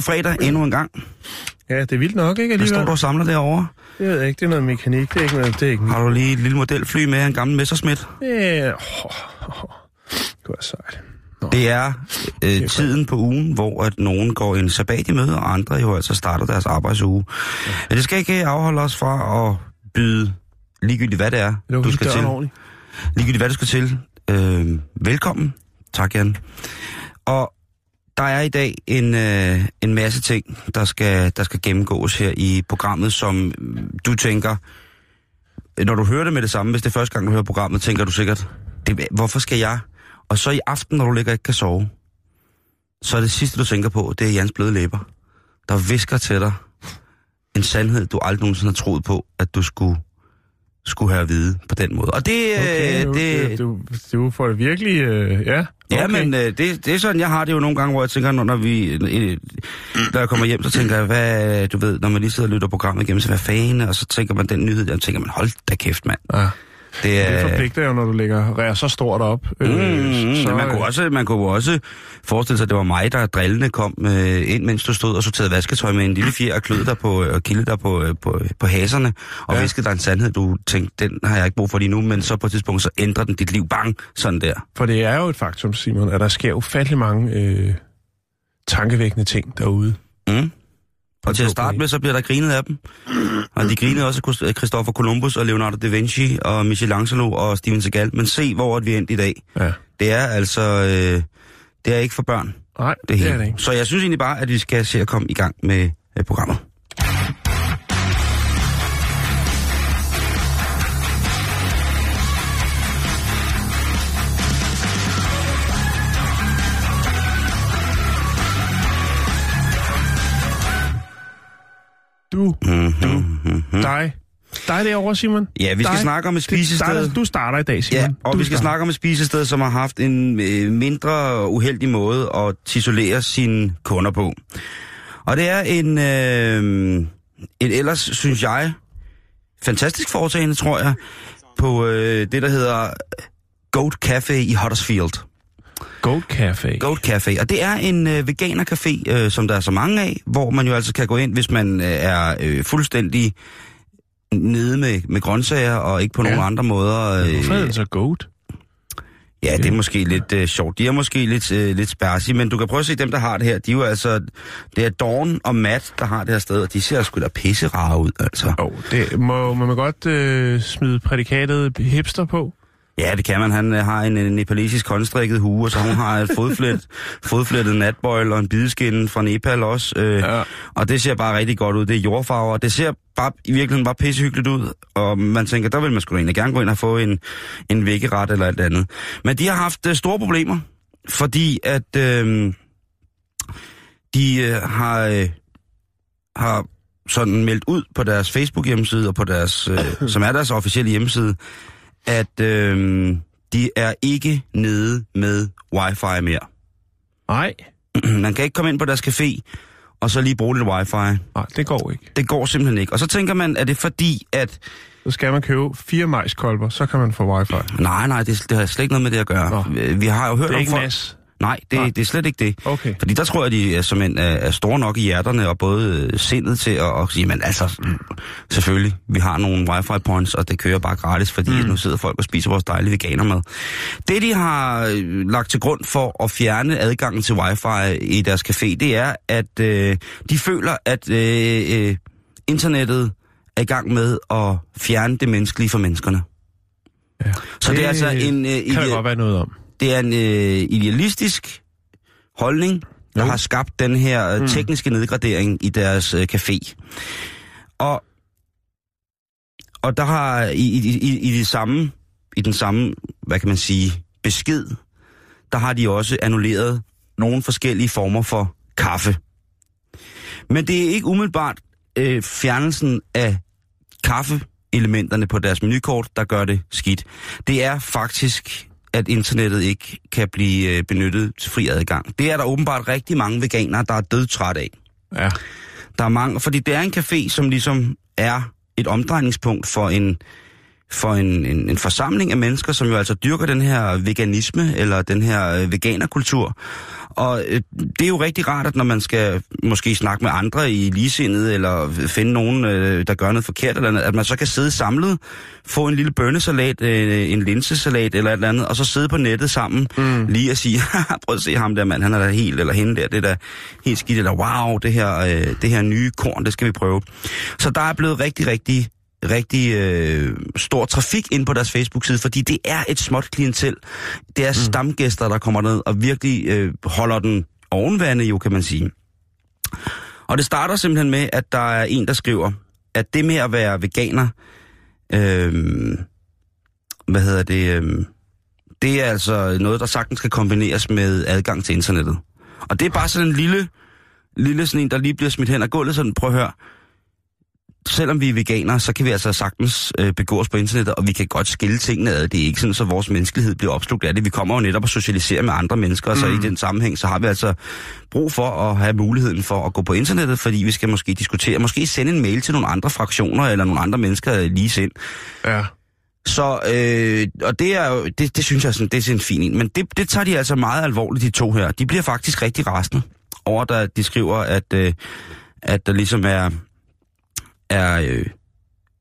Det fredag endnu en gang. Ja, det er vildt nok, ikke Hvad står alligevel? du og samler derovre? Det ved jeg ikke, det er noget mekanik, det er ikke noget, det er ikke Har du lige et lille modelfly med en gammel Messerschmitt? Ja, oh, oh, det var sejt. Nå. Det er øh, tiden på ugen, hvor at nogen går en sabbat i møde, og andre jo altså starter deres arbejdsuge. Ja. Det skal ikke afholde os fra at byde ligegyldigt, hvad det er, Luk du skal til. ordentligt. Ligegyldigt, hvad du skal til. Øh, velkommen. Tak, Jan. Og der er i dag en, øh, en masse ting, der skal, der skal gennemgås her i programmet, som du tænker, når du hører det med det samme, hvis det er første gang, du hører programmet, tænker du sikkert, det, hvorfor skal jeg? Og så i aften, når du ligger og ikke kan sove, så er det sidste, du tænker på, det er Jans bløde læber, der visker til dig en sandhed, du aldrig nogensinde har troet på, at du skulle, skulle have at vide på den måde. Og det, Okay, øh, du, det, du, du, får det virkelig, øh, ja. Ja, okay. men øh, det, det er sådan, jeg har det jo nogle gange, hvor jeg tænker, når, når vi, øh, når jeg kommer hjem, så tænker jeg, hvad, du ved, når man lige sidder og lytter programmet igennem, så hvad fanden, og så tænker man den nyhed, der tænker man, hold da kæft, mand. Ja. Det Det er... forpligter jo, når du lægger rærer så stort op. Øh, Mm, så, så, man, kunne også, man kunne også forestille sig, at det var mig, der drillende kom øh, ind, mens du stod og sorterede vasketøj med en lille fjer og klød dig på, og kilde dig på, øh, på, på haserne, og. Ja. viskede dig en sandhed, du tænkte, den har jeg ikke brug for lige nu, men så på et tidspunkt, så ændrer den dit liv, bang, sådan der. For det er jo et faktum, Simon, at der sker ufattelig mange øh, tankevækkende ting derude. Mm. Og til at starte med, så bliver der grinet af dem. Og de grinede også af Christopher Columbus og Leonardo da Vinci og Michelangelo og Steven Seagal. Men se, hvor er vi endt i dag. Ja. Det er altså... Øh, det er ikke for børn, Nej, det det, hele. det er det ikke. Så jeg synes egentlig bare, at vi skal se at komme i gang med øh, programmet. Du, Mm-hmm, du, mm-hmm. dig, dig derovre, Simon. Ja, vi skal dig. snakke om et spisested. der- Du starter i dag, Simon. Ja, og du vi skal starter. snakke om et spisested, som har haft en øh, mindre uheldig måde at titulere sine kunder på. Og det er en, øh, et ellers, synes jeg, fantastisk foretagende, tror jeg, på øh, det, der hedder Goat Cafe i Huddersfield. Goat Café. Goat Cafe, og det er en øh, veganercafé, øh, som der er så mange af, hvor man jo altså kan gå ind, hvis man øh, er øh, fuldstændig nede med, med grøntsager, og ikke på Ja. nogen andre måder. Øh, Hvorfor er den så goat? Ja, det er måske lidt øh, sjovt. De er måske lidt, øh, lidt spærsi, men du kan prøve at se dem, der har det her. De er jo altså... Det er Dawn og Matt, der har det her sted, og de ser sgu da pisse rare ud, altså. Oh, det må, må man godt øh, smide prædikatet hipster på? Ja, det kan man. Han øh, har en, en nepalesisk håndstrikket hue, og så hun har et fodflet, fodflettet natbøjle og en bideskin fra Nepal også. Øh, Ja. Og det ser bare rigtig godt ud. Det er jordfarver, og det ser bare, i virkeligheden bare pissehyggeligt ud. Og man tænker, der vil man sgu da egentlig gerne gå ind og få en, en væggeret eller alt andet. Men de har haft øh, store problemer, fordi at øh, de øh, har, øh, har sådan meldt ud på deres Facebook-hjemmeside, og på deres, øh, som er deres officielle hjemmeside, at øh, de er ikke nede med wifi mere. Nej, Man kan ikke komme ind på deres café, og så lige bruge lidt wifi. nej, det går ikke. Det går simpelthen ikke. Og så tænker man, er det fordi, at... Så skal man købe fire majskolber, så kan man få wifi. Nej, nej, det, det har slet ikke noget med det at gøre. Nå. Vi- har jo hørt Det er om ikke folk... nas. Nej, det, Nej. det er slet ikke det. Okay. Fordi der tror jeg, de er, som en, er, er store nok i hjerterne, og både øh, sindet til at, at sige, men altså, mm, selvfølgelig, vi har nogle wifi points, og det kører bare gratis, fordi mm. nu sidder folk og spiser vores dejlige veganermad. Det, de har øh, lagt til grund for at fjerne adgangen til wifi i deres café, det er, at øh, de føler, at øh, øh, internettet er i gang med at fjerne det menneskelige fra menneskerne. Ja. Så det, det er altså en... Øh, kan der godt være noget om. Det er en øh, idealistisk holdning, der jo. har skabt den her øh, mm. tekniske nedgradering i deres øh, café. Og, og der har i, i, i, i, det samme, i den samme, hvad kan man sige, besked, der har de også annulleret nogle forskellige former for kaffe. Men det er ikke umiddelbart øh, fjernelsen af kaffeelementerne på deres menukort, der gør det skidt. Det er faktisk, at internettet ikke kan blive øh, benyttet til fri adgang. Det er der åbenbart rigtig mange veganere, der er dødtræt af. Ja. Der er mange, fordi det er en café, som ligesom er et omdrejningspunkt for en for en, en, en forsamling af mennesker, som jo altså dyrker den her veganisme, eller den her øh, veganerkultur. Og øh, det er jo rigtig rart, at når man skal måske snakke med andre i ligesindet, eller finde nogen, øh, der gør noget forkert, eller andet, at man så kan sidde samlet, få en lille bønnesalat, øh, en linsesalat eller et eller andet, og så sidde på nettet sammen, mm. lige at sige, prøv at se ham der mand, han er da helt, eller hende der, det er da helt skidt, eller wow, det her, øh, det her nye korn, det skal vi prøve. Så der er blevet rigtig, rigtig rigtig øh, stor trafik ind på deres Facebook-side, fordi det er et småt klientel. Det er mm. stamgæster, der kommer ned og virkelig øh, holder den ovenvande, jo kan man sige. Og det starter simpelthen med, at der er en, der skriver, at det med at være veganer, øh, hvad hedder det, øh, det er altså noget, der sagtens kan kombineres med adgang til internettet. Og det er bare sådan en lille, lille sådan en, der lige bliver smidt hen og gulvet, sådan prøv at høre, selvom vi er veganere, så kan vi altså sagtens øh, begå os på internettet, og vi kan godt skille tingene ad. Det er ikke sådan, så vores menneskelighed bliver opslugt af det. Vi kommer jo netop og socialisere med andre mennesker, mm. så i mm. den sammenhæng, så har vi altså brug for at have muligheden for at gå på internettet, fordi vi skal måske diskutere, måske sende en mail til nogle andre fraktioner, eller nogle andre mennesker lige sind. Ja. Så, øh, og det er jo, det, det synes jeg sådan, det er sådan en fin Men det, det tager de altså meget alvorligt, de to her. De bliver faktisk rigtig rasende over, da de skriver, at, øh, at der ligesom er, er, øh,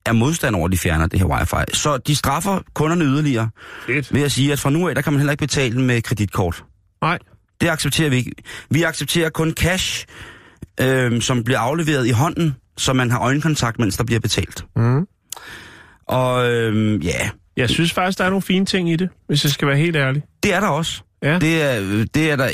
er modstand over, at de fjerner det her wifi. Så de straffer kunderne yderligere Fedt. ved at sige, at fra nu af, der kan man heller ikke betale med kreditkort. Nej. Det accepterer vi ikke. Vi accepterer kun cash, øh, som bliver afleveret i hånden, så man har øjenkontakt, mens der bliver betalt. Mm. Og øh, ja... Jeg synes faktisk, der er nogle fine ting i det, hvis jeg skal være helt ærlig. Det er der også. Ja. Det, er, det er der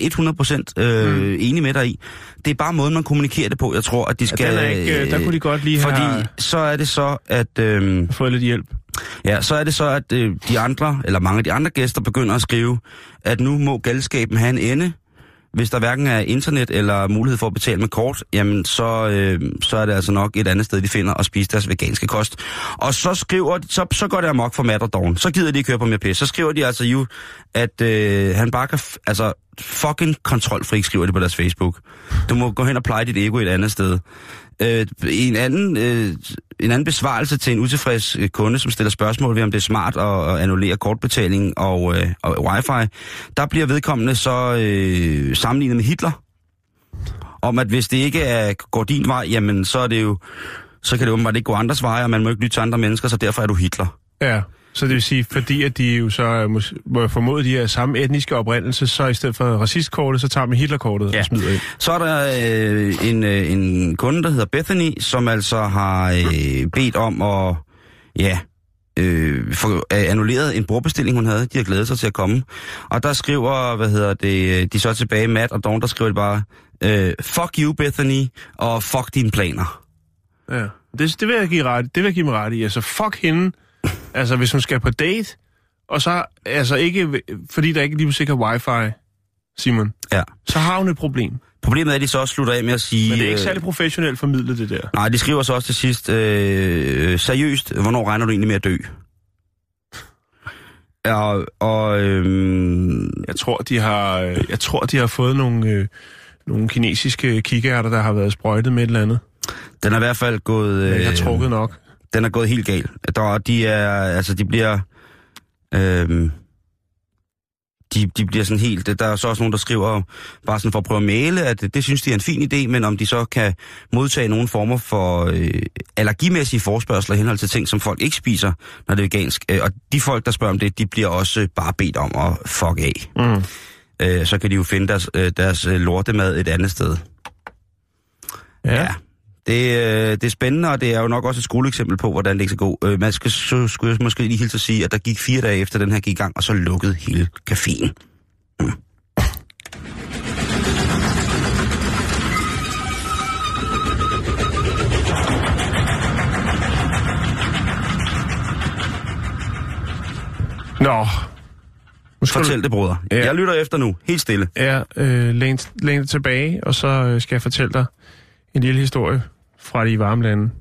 100% øh, mm. enig med dig i. Det er bare måden, man kommunikerer det på. Jeg tror, at de skal... Ja, ikke, øh, der kunne de godt lige fordi have... Fordi så er det så, at... Øh, Få lidt hjælp. Ja, så er det så, at øh, de andre, eller mange af de andre gæster, begynder at skrive, at nu må galskaben have en ende. Hvis der hverken er internet eller mulighed for at betale med kort, jamen så, øh, så er det altså nok et andet sted, de finder at spise deres veganske kost. Og så skriver de, så, så går det amok for Matterdoven. Så gider de ikke køre på mere pis. Så skriver de altså jo, at øh, han bare kan... altså, fucking kontrolfrik, skriver de på deres Facebook. Du må gå hen og pleje dit ego et andet sted. Øh, en, anden, øh, en anden besvarelse til en utilfreds øh, kunde, som stiller spørgsmål ved, om det er smart at, at annullere kortbetaling og, øh, og wifi, der bliver vedkommende så øh, sammenlignet med Hitler. Om at hvis det ikke er, går din vej, jamen så er det jo så kan det åbenbart ikke gå andres veje, og man må ikke lytte til andre mennesker, så derfor er du Hitler. Ja. Så det vil sige, fordi at de jo så, må jeg formode, de er samme etniske oprindelse, så i stedet for racistkortet, så tager man Hitlerkortet ja. og smider ind. Så er der øh, en, øh, en kunde, der hedder Bethany, som altså har øh, bedt om at, ja, øh, få øh, annulleret en brugerbestilling, hun havde. De har glædet sig til at komme. Og der skriver, hvad hedder det, de så tilbage, Matt og Dawn, der skriver de bare, øh, fuck you, Bethany, og fuck dine planer. Ja, det, det vil jeg give ret, det vil jeg give mig ret i. Altså, fuck hende, Altså, hvis hun skal på date, og så, altså ikke, fordi der ikke lige sikkert wifi, Simon, ja. så har hun et problem. Problemet er, at de så også slutter af med at sige... Men det er ikke øh, særlig professionelt formidlet, det der. Nej, de skriver så også til sidst, øh, seriøst, hvornår regner du egentlig med at dø? Ja, og... Øh, jeg, tror, de har, jeg tror, de har fået nogle, øh, nogle kinesiske kikærter, der har været sprøjtet med et eller andet. Den er i hvert fald gået... Øh, jeg har trukket nok den er gået helt galt. Der, de er, altså de bliver, øhm, de, de bliver sådan helt, der er så også nogen, der skriver, bare sådan for at prøve at male, at det, det synes de er en fin idé, men om de så kan modtage nogle former for øh, allergimæssige forspørgseler i henhold til ting, som folk ikke spiser, når det er vegansk. Øh, og de folk, der spørger om det, de bliver også bare bedt om at fuck af. Mm. Øh, så kan de jo finde deres, øh, deres lortemad et andet sted. Ja. ja Det, øh, det er spændende, og det er jo nok også et skoleeksempel på, hvordan det ikke skal gå. Øh, man skal, så skulle jeg måske lige hilse at sige, at der gik fire dage efter den her gik i gang, og så lukkede hele caféen. Mm. Nå. Nu skal Fortæl det, bror. Ja. Jeg lytter efter nu, helt stille. Ja, øh, læn, læn tilbage, og så øh, skal jeg fortælle dig en lille historie fra de varme lande.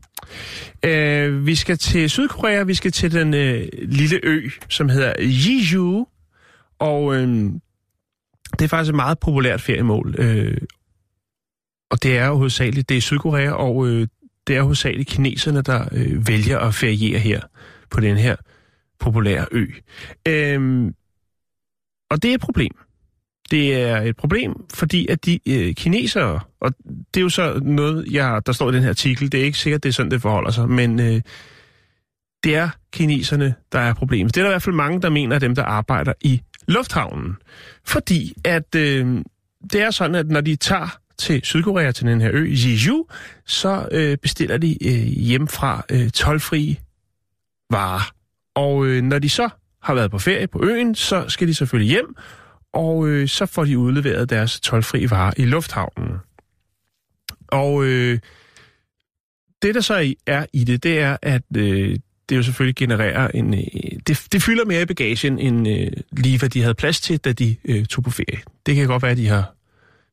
Øh, vi skal til Sydkorea, vi skal til den øh, lille ø, som hedder Jeju, og øh, det er faktisk et meget populært feriemål. Øh, og det er jo hovedsageligt, det er Sydkorea, og øh, det er hovedsageligt kineserne, der øh, vælger at feriere her på den her populære ø. Øh, og det er et problem. Det er et problem, fordi at de øh, kinesere, og det er jo så noget, jeg, der står i den her artikel, det er ikke sikkert, det er sådan, det forholder sig, men øh, det er kineserne, der er problemet. Det er der i hvert fald mange, der mener, at dem, der arbejder i lufthavnen. Fordi at øh, det er sådan, at når de tager til Sydkorea, til den her ø, Jeju, så øh, bestiller de øh, hjemmefra øh, tolvfri varer. Og øh, når de så har været på ferie på øen, så skal de selvfølgelig hjem, og øh, så får de udleveret deres tolvfri varer i lufthavnen. Og øh, det, der så er i det, det er, at øh, det jo selvfølgelig genererer en... Øh, det, det fylder mere i bagagen, end øh, lige hvad de havde plads til, da de øh, tog på ferie. Det kan godt være, at de har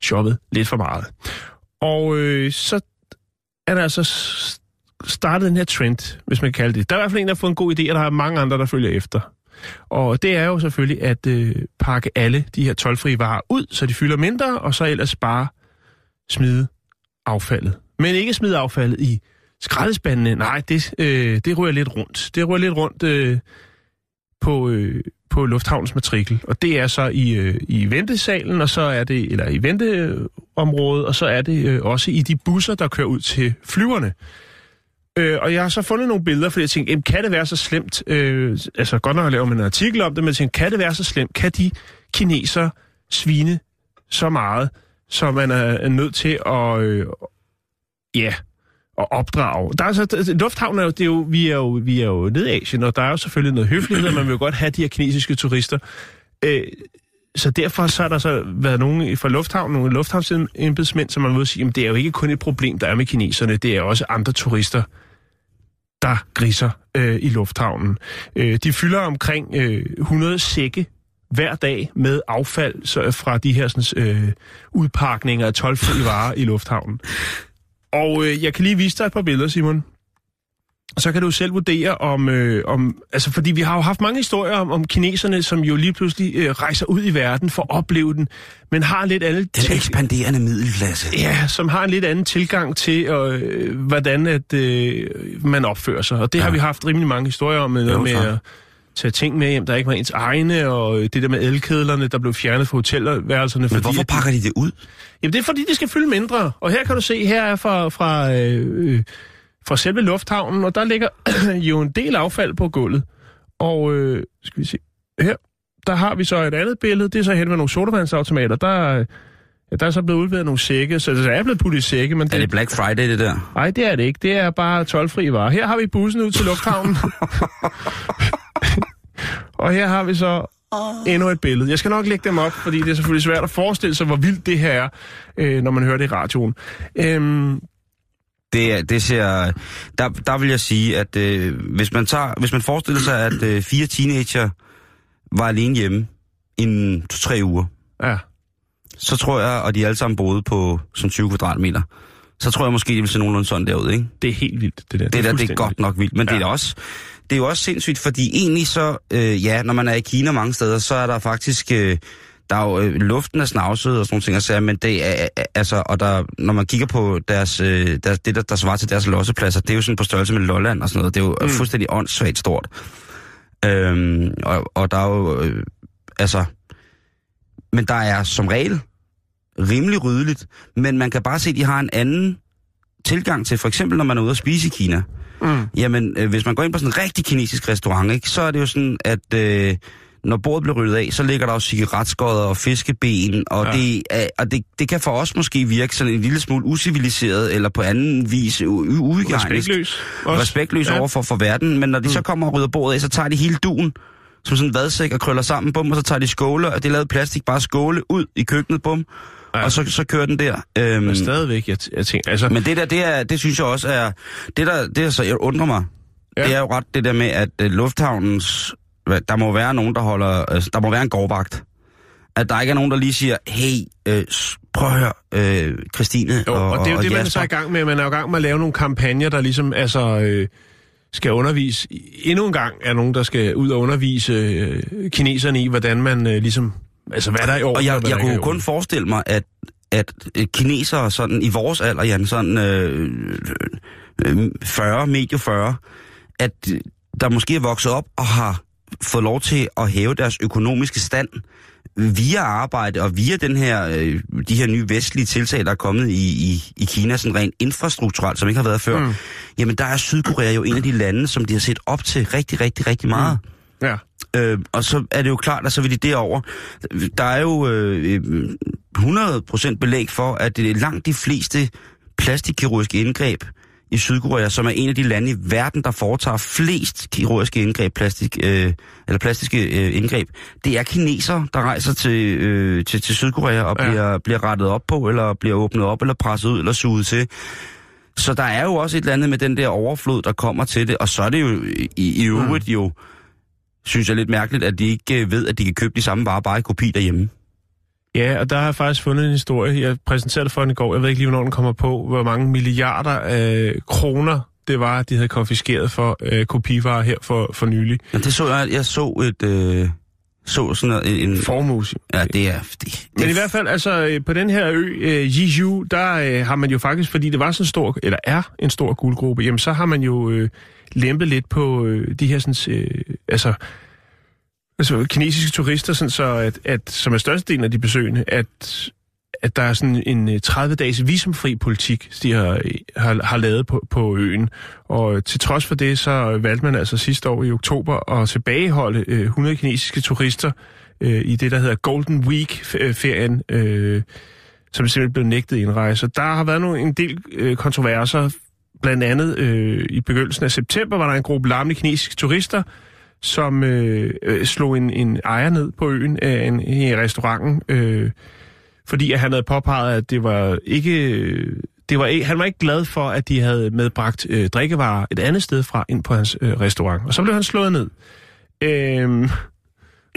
shoppet lidt for meget. Og øh, så er der altså startet den her trend, hvis man kan kalde det. Der er i hvert fald en, der har fået en god idé, og der er mange andre, der følger efter. Og det er jo selvfølgelig at øh, pakke alle de her tolvfrie varer ud, så de fylder mindre, og så ellers bare smide affaldet. Men ikke smide affaldet i skraldespandene. Nej, det, øh, det rører lidt rundt. Det rører lidt rundt øh, på, øh, på lufthavnens matrikel. Og det er så i, øh, i ventesalen, og så er det, eller i venteområdet, og så er det øh, også i de busser, der kører ud til flyverne. Øh, og jeg har så fundet nogle billeder, fordi jeg tænkte, jamen, kan det være så slemt? Øh, altså godt nok at lave en artikel om det, men jeg tænkte, kan det være så slemt? Kan de kineser svine så meget, så man er, nødt til at, øh, ja, at opdrage? Der er så, lufthavnen er jo, det er jo, vi er jo, vi er jo nede i Asien, og der er jo selvfølgelig noget høflighed, og man vil jo godt have de her kinesiske turister. Øh, så derfor så har der så været nogen fra lufthavnen, nogle lufthavnsembedsmænd, som man må sige, at det er jo ikke kun et problem, der er med kineserne, det er også andre turister, der griser øh, i lufthavnen. Øh, de fylder omkring øh, 100 sække hver dag med affald så, fra de her sådan, øh, udpakninger af 12 varer i lufthavnen. Og øh, jeg kan lige vise dig et par billeder, Simon. Så kan du selv vurdere om, øh, om... Altså, fordi vi har jo haft mange historier om, om kineserne, som jo lige pludselig øh, rejser ud i verden for at opleve den, men har lidt anden... Den ekspanderende middelklasse. Ja, som har en lidt anden tilgang til, øh, hvordan at, øh, man opfører sig. Og det ja. har vi haft rimelig mange historier om, med, Jo, med at tage ting med hjem, der ikke var ens egne, og øh, det der med elkedlerne, der blev fjernet fra hotelværelserne. Men fordi hvorfor pakker de det ud? Jamen det er fordi, de skal fylde mindre. Og her kan du se, her er fra, fra, øh, øh, fra selve lufthavnen, og der ligger jo en del affald på gulvet. Og øh, skal vi se, her, der har vi så et andet billede, det er så hen med nogle sodavandsautomater. Der, ja, der er så blevet udleveret nogle sække, så det er blevet puttet i sække, men Er det Black Friday, det der? Nej, det er det ikke. Det er bare 12-fri varer. Her har vi bussen ud til lufthavnen. og her har vi så endnu et billede. Jeg skal nok lægge dem op, fordi det er selvfølgelig svært at forestille sig, hvor vildt det her er, øh, når man hører det i radioen. Øhm, Det, er- det ser... Der, der vil jeg sige, at øh, hvis, man tager, hvis man forestiller sig, at øh, fire teenager var alene hjemme i en to-tre uger, ja. så tror jeg, og de alle sammen boede på som 20 kvadratmeter, så tror jeg måske, det vil se nogenlunde sådan derud, ikke? Det er helt vildt, det der. Det, der, det er godt nok vildt, men ja. det, er også, det er jo også sindssygt, fordi egentlig så, øh, ja, når man er i Kina mange steder, så er der faktisk, øh, der er jo, øh, luften er snavset og sådan nogle ting, at sige, men det er, er- altså, og der, når man kigger på deres, øh, deres, det, der, der svarer til deres lossepladser, det er jo sådan på størrelse med Lolland og sådan noget, det er jo mm. fuldstændig åndssvagt stort. Øhm, og, og der er jo, øh, altså, men der er som regel rimelig ryddeligt, men man kan bare se, at de har en anden tilgang til, for eksempel når man er ude at spise i Kina. Mm. Jamen, øh, hvis man går ind på sådan en rigtig kinesisk restaurant, ikke, så er det jo sådan, at øh, når bordet bliver ryddet af, så ligger der jo cigaretskodder og fiskeben, og, ja. det, og det, det kan for os måske virke sådan en lille smule usiviliseret, eller på anden vis uhygienisk. Respektløs. Respektløs ja. over for, verden, men når de mm. så kommer og rydder bordet af, så tager de hele duen, som sådan en vadsæk og krøller sammen, bum, og så tager de skåle, og det er lavet plastik, bare skåle ud i køkkenet, bum, ja. og så, så kører den der. Øhm, men stadigvæk, jeg, jeg tænker, altså... Men det der, det, er, det synes jeg også er, det der, det er så, jeg undrer mig, ja. det er jo ret det der med, at uh, lufthavnens, der må være nogen, der holder, altså, der må være en gårdvagt. At der ikke er nogen, der lige siger, hey, øh, prøv at høre, øh, Christine jo, og, og det er jo det, man er så i gang med. Man er i gang med at lave nogle kampagner, der ligesom, altså... Øh, skal undervise. Endnu en gang er nogen, der skal ud og undervise øh, kineserne i, hvordan man øh, ligesom... Altså, hvad der er i år. Og jeg, jeg kunne kun forestille mig, at, at kinesere sådan i vores alder, Jan, sådan øh, øh, 40, medio 40, at der måske er vokset op og har fået lov til at hæve deres økonomiske stand via arbejde og via den her, øh, de her nye vestlige tiltag, der er kommet i, i, i Kina, sådan rent infrastrukturelt, som ikke har været før, mm. jamen der er Sydkorea jo en af de lande, som de har set op til rigtig, rigtig, rigtig meget. Mm. Ja. Øh, og så er det jo klart, at så vil de derover. Der er jo øh, 100% belæg for, at det er langt de fleste plastikkirurgiske indgreb, i Sydkorea, som er en af de lande i verden, der foretager flest kirurgiske indgreb, plastik, øh, eller plastiske øh, indgreb. Det er kinesere, der rejser til, øh, til, til Sydkorea og ja. bliver, bliver rettet op på, eller bliver åbnet op, eller presset ud, eller suget til. Så der er jo også et eller andet med den der overflod, der kommer til det, og så er det jo i, i øvrigt mm. jo, synes jeg lidt mærkeligt, at de ikke ved, at de kan købe de samme varer bare i kopi derhjemme. Ja, og der har jeg faktisk fundet en historie. Jeg præsenterede det for den i går. Jeg ved ikke lige, hvornår den kommer på, hvor mange milliarder af kroner det var, de havde konfiskeret for øh, kopivarer her for, for nylig. Ja, det så jeg. Jeg så et... Øh så sådan noget, en... Formus. Ja, det er... Det, det Men i hvert fald, altså øh, på den her ø, øh, Jeju, der øh, har man jo faktisk, fordi det var sådan stor, eller er en stor guldgruppe, jamen så har man jo øh, lempet lidt på øh, de her sådan, øh, altså altså, kinesiske turister, sådan så at, at, som er størstedelen af de besøgende, at, at der er sådan en øh, 30-dages visumfri politik, de har, har, har lavet på, på øen. Og øh, til trods for det, så valgte man altså sidste år i oktober at tilbageholde øh, 100 kinesiske turister øh, i det, der hedder Golden Week-ferien, øh, øh, som simpelthen blev nægtet indrejse. Der har været nogle, en del øh, kontroverser, blandt andet øh, i begyndelsen af september var der en gruppe larmende kinesiske turister, som øh, øh, slog en, en ejer ned på øen af en, i restauranten, øh, fordi at han havde påpeget, at det var ikke... Det var, han var ikke glad for, at de havde medbragt øh, drikkevarer et andet sted fra ind på hans øh, restaurant. Og så blev han slået ned. Øh,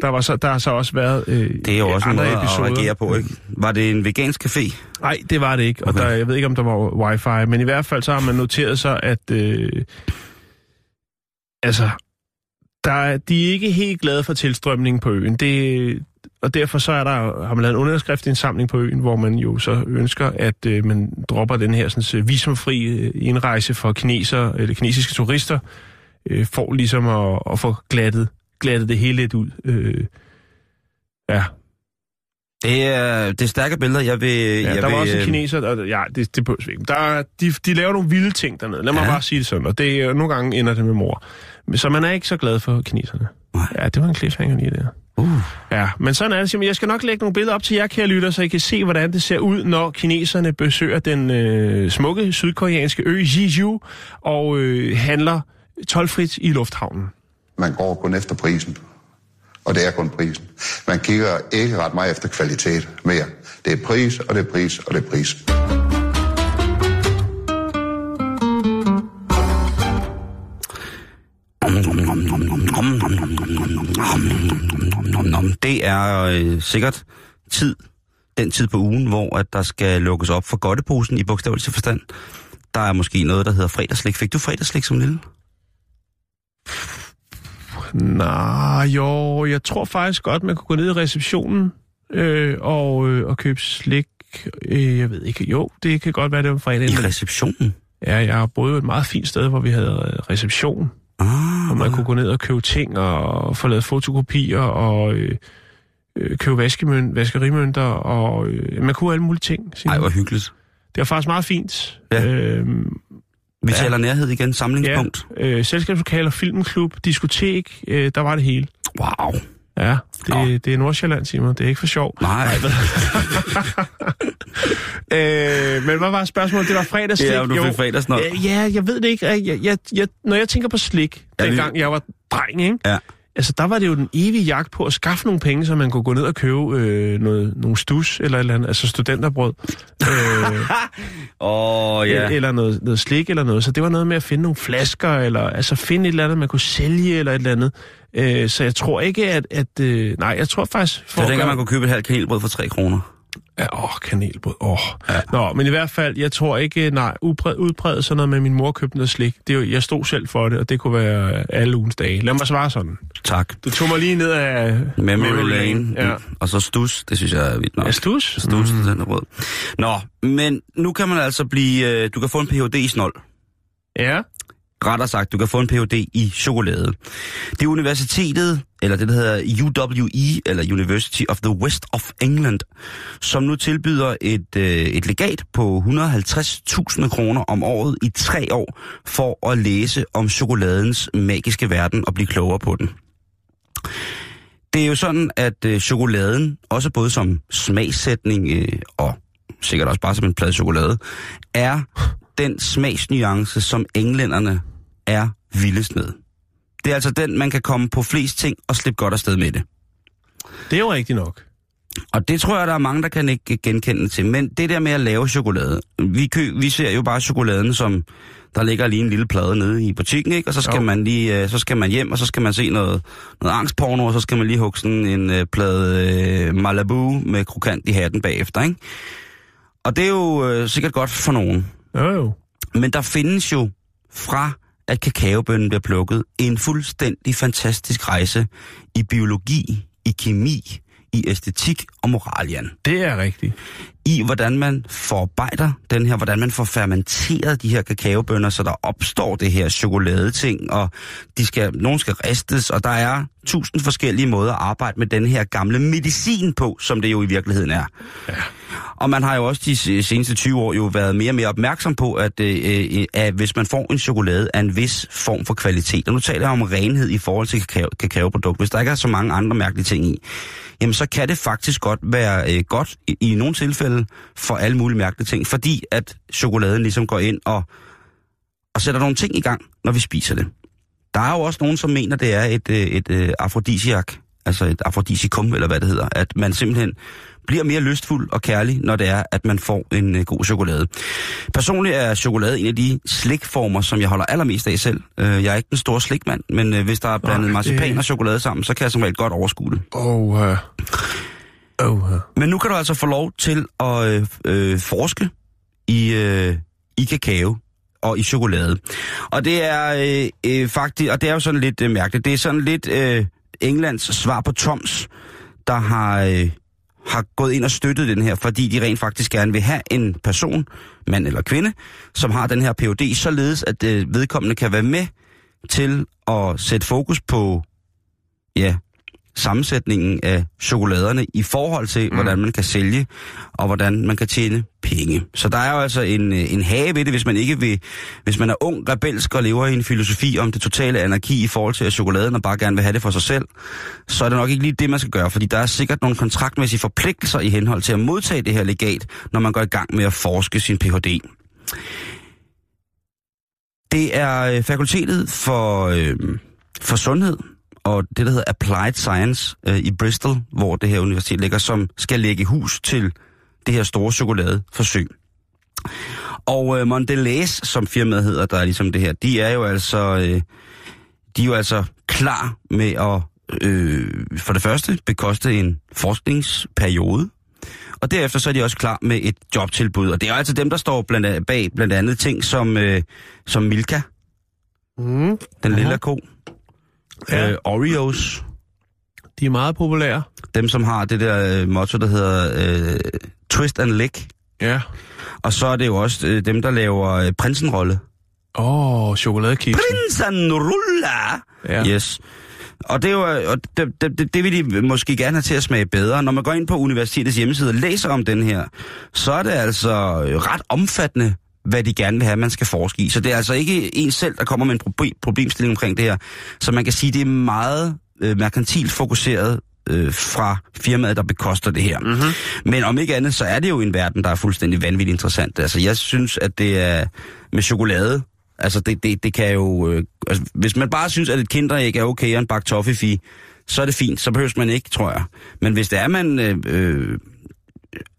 der, var så, der har så også været øh, Det er jo også andre noget episoder. at reagere på, ikke? Var det en vegansk café? Nej, det var det ikke. Okay. Og der, jeg ved ikke, om der var wifi, men i hvert fald så har man noteret sig, at... Øh, altså, der, de er ikke helt glade for tilstrømningen på øen. Det, og derfor så er der, har man lavet en underskriftsindsamling på øen, hvor man jo så ønsker, at øh, man dropper den her sådan, visumfri øh, indrejse for kineser, eller kinesiske turister, øh, for ligesom at, at få glattet, glattet det hele lidt ud. Øh, ja, det er, det er stærke billeder, jeg vil... Ja, jeg der var også en øh, kineser, der, ja, det, det der, de, de laver nogle vilde ting dernede, lad mig ja. bare sige det sådan, og det, nogle gange ender det med mor. Så man er ikke så glad for kineserne. Nej. Ja, det var en cliffhanger lige der. Uh. Ja, men sådan er det simpelthen. Jeg skal nok lægge nogle billeder op til jer, kære lytter, så I kan se, hvordan det ser ud, når kineserne besøger den øh, smukke sydkoreanske ø Jeju og øh, handler tolvfrit i lufthavnen. Man går kun efter prisen, og det er kun prisen. Man kigger ikke ret meget efter kvalitet mere. Det er pris, og det er pris, og det er pris. Det er øh, sikkert tid, den tid på ugen, hvor at der skal lukkes op for godteposen i bogstavelse forstand. Der er måske noget, der hedder fredagslik. Fik du fredagslik som lille? Nej, jo, jeg tror faktisk godt, man kunne gå ned i receptionen øh, og, øh, og købe slik. Øh, jeg ved ikke, jo, det kan godt være, det var fredag. I receptionen? Ja, jeg har boet et meget fint sted, hvor vi havde reception. Ah, og man kunne gå ned og købe ting og få lavet fotokopier og øh, øh, købe vaskemønt, vaskerimønter og øh, man kunne alle mulige ting. Nej, hvor hyggeligt. Det var faktisk meget fint. Ja. Øhm, vi ja. taler nærhed igen, samlingspunkt. Ja, øh, selskabslokaler, filmklub, diskotek, øh, der var det hele. Wow. Ja, Nå. det, det er Nordsjælland, Simon. Det er ikke for sjov. Nej, Øh, men hvad var spørgsmålet? Det var fredagslik. Ja, du fik Jo. fredagsnød. Øh, Ja, jeg ved det ikke. Jeg, jeg, jeg, når jeg tænker på slik, Ja, det- dengang jeg var dreng, ikke? Ja. Altså, der var det jo den evige jagt på at skaffe nogle penge, så man kunne gå ned og købe øh, noget, nogle stus eller et eller andet, altså studenterbrød. øh, oh, ja. Eller noget, noget slik eller noget. Så det var noget med at finde nogle flasker, eller altså finde et eller andet, man kunne sælge eller et eller andet. Øh, så jeg tror ikke, at... at øh, nej, jeg tror faktisk... Jeg at tænker, gøre- man kunne købe et halvt kanelbrød for 3 kroner. Ja, åh, kanelbrød. Åh. Ja. Nå, men i hvert fald, jeg tror ikke, nej, udpræget, udpræget sådan noget med, min mor købte noget slik. Det er jo, jeg stod selv for det, og det kunne være alle ugens dage. Lad mig svare sådan. Tak. Du tog mig lige ned af Memory, Lane. Ja. Mm. Og så stus, det synes jeg er vildt nok. Ja, stus? Stus, mm. den er rød. Nå, men nu kan man altså blive... øh, Du kan få en Ph.D. i snold. Ja. Rettere sagt, du kan få en Ph.D. i chokolade. Det er universitetet, eller det der hedder UWE, eller University of the West of England, som nu tilbyder et, øh, et legat på 150.000 kroner om året i tre år, for at læse om chokoladens magiske verden og blive klogere på den. Det er jo sådan, at øh, chokoladen, også både som smagssætning øh, og sikkert også bare som en plade chokolade, er den smagsnuance, som englænderne er vildest med. Det er altså den, man kan komme på flest ting og slippe godt afsted med det. Det er jo rigtigt nok. Og det tror jeg, der er mange, der kan ikke genkende til. Men det der med at lave chokolade. Vi, kø, vi ser jo bare chokoladen som, der ligger lige en lille plade nede i butikken, ikke? Og så skal, Jo. man lige, øh, så skal man hjem, og så skal man se noget, noget angstporno, og så skal man lige hugge sådan en øh, plade øh, Malibu med krokant i hatten bagefter, ikke? Og det er jo øh, sikkert godt for nogen. Jo, jo. Men der findes jo fra at kakaobønnen bliver plukket. En fuldstændig fantastisk rejse i biologi, i kemi, i æstetik og moral, Jan. Det er rigtigt. I hvordan man forarbejder den her, hvordan man får fermenteret de her kakaobønner, så der opstår det her chokoladeting, og de skal, nogen skal ristes, og der er tusind forskellige måder at arbejde med den her gamle medicin på, som det jo i virkeligheden er. Ja. Og man har jo også de se- seneste 20 år jo været mere og mere opmærksom på, at, øh, øh, at hvis man får en chokolade af en vis form for kvalitet, og nu taler jeg om renhed i forhold til kakao, kakaoprodukt, hvis der ikke er så mange andre mærkelige ting i, jamen så kan det faktisk godt være øh, godt i, i nogle tilfælde for alle mulige mærkelige ting, fordi at chokoladen ligesom går ind og, og sætter nogle ting i gang, når vi spiser det. Der er jo også nogen, som mener, det er et, øh, et, et afrodisiak, altså et afrodisikum, eller hvad det hedder, at man simpelthen bliver mere lystfuld og kærlig, når det er, at man får en øh, god chokolade. Personligt er chokolade en af de slikformer, som jeg holder allermest af selv. Øh, jeg er ikke den store slikmand, men øh, hvis der er blandet Nej, marcipan og chokolade sammen, så kan jeg som regel godt overskue det. Oh, uh. Oh, uh. Men nu kan du altså få lov til at øh, øh, forske i, øh, i kakao og i chokolade. Og det er øh, øh, faktisk, og det er jo sådan lidt øh, mærkeligt, det er sådan lidt øh, Englands svar på Toms, der har, øh, har gået ind og støttet den her, fordi de rent faktisk gerne vil have en person, mand eller kvinde, som har den her PhD, således at øh, vedkommende kan være med til at sætte fokus på, ja, sammensætningen af chokoladerne i forhold til, mm. hvordan man kan sælge, og hvordan man kan tjene penge. Så der er jo altså en, øh, en hage ved det, hvis man ikke vil, hvis man er ung, rebelsk og lever i en filosofi om det totale anarki i forhold til at chokoladen og bare gerne vil have det for sig selv, så er det nok ikke lige det, man skal gøre, fordi der er sikkert nogle kontraktmæssige forpligtelser i henhold til at modtage det her legat, når man går i gang med at forske sin Ph.D. Det er øh, fakultetet for, øh, for sundhed og det, der hedder Applied Science øh, i Bristol, hvor det her universitet ligger, som skal lægge hus til det her store chokoladeforsøg. Og øh, Mondelez, som firmaet hedder, der er ligesom det her, de er jo altså, øh, de er jo altså klar med at øh, for det første bekoste en forskningsperiode, og derefter så er de også klar med et jobtilbud. Og det er altså dem, der står blandt, bag blandt andet ting som, øh, som Milka, Mm. den lille ko, Ja. øh, Oreos, De er meget populære. dem som har det der øh, motto, der hedder øh, Twist and Lick. Ja. Og så er det jo også øh, dem, der laver øh, Prinsenrolle. Åh, oh, chokoladekiksen. Prinsenrulla! Ja. Yes. Og det, er jo, og det, det, det, det vil de måske gerne have til at smage bedre. Når man går ind på universitetets hjemmeside og læser om den her, så er det altså øh, ret omfattende, hvad de gerne vil have, man skal forske i. Så det er altså ikke en selv, der kommer med en proble- problemstilling omkring det her. Så man kan sige, det er meget øh, merkantilt fokuseret øh, fra firmaet, der bekoster det her. Mm-hmm. Men om ikke andet, så er det jo en verden, der er fuldstændig vanvittigt interessant. Altså, jeg synes, at det er med chokolade. Altså, det, det, det kan jo... Øh, altså, hvis man bare synes, at et kinderæg er okay og en bakke toffifee, så er det fint. Så behøver man ikke, tror jeg. Men hvis det er, man øh, øh,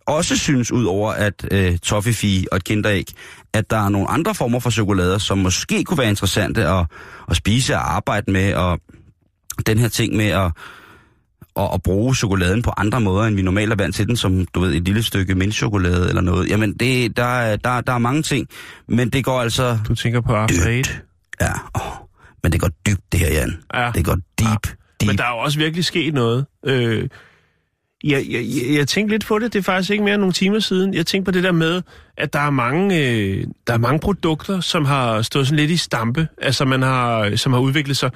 også synes, ud over at øh, toffifee og et kinderæg, at der er nogle andre former for chokolader, som måske kunne være interessante at, at spise og arbejde med, og den her ting med at, at, at bruge chokoladen på andre måder, end vi normalt er vant til den, som du ved, et lille stykke mintchokolade eller noget. Jamen, det, der, er- der, der er mange ting, men det går altså Du tænker på After Eight. dybt. Ja, åh, men det går dybt, det her, Jan. Ja. Det går deep, deep. Men der er jo også virkelig sket noget. Øh, jeg, jeg, jeg, tænkte lidt på det, det er faktisk ikke mere end nogle timer siden. Jeg tænkte på det der med, at der er mange, øh, der er mange produkter, som har stået sådan lidt i stampe, altså man har, som har udviklet sig,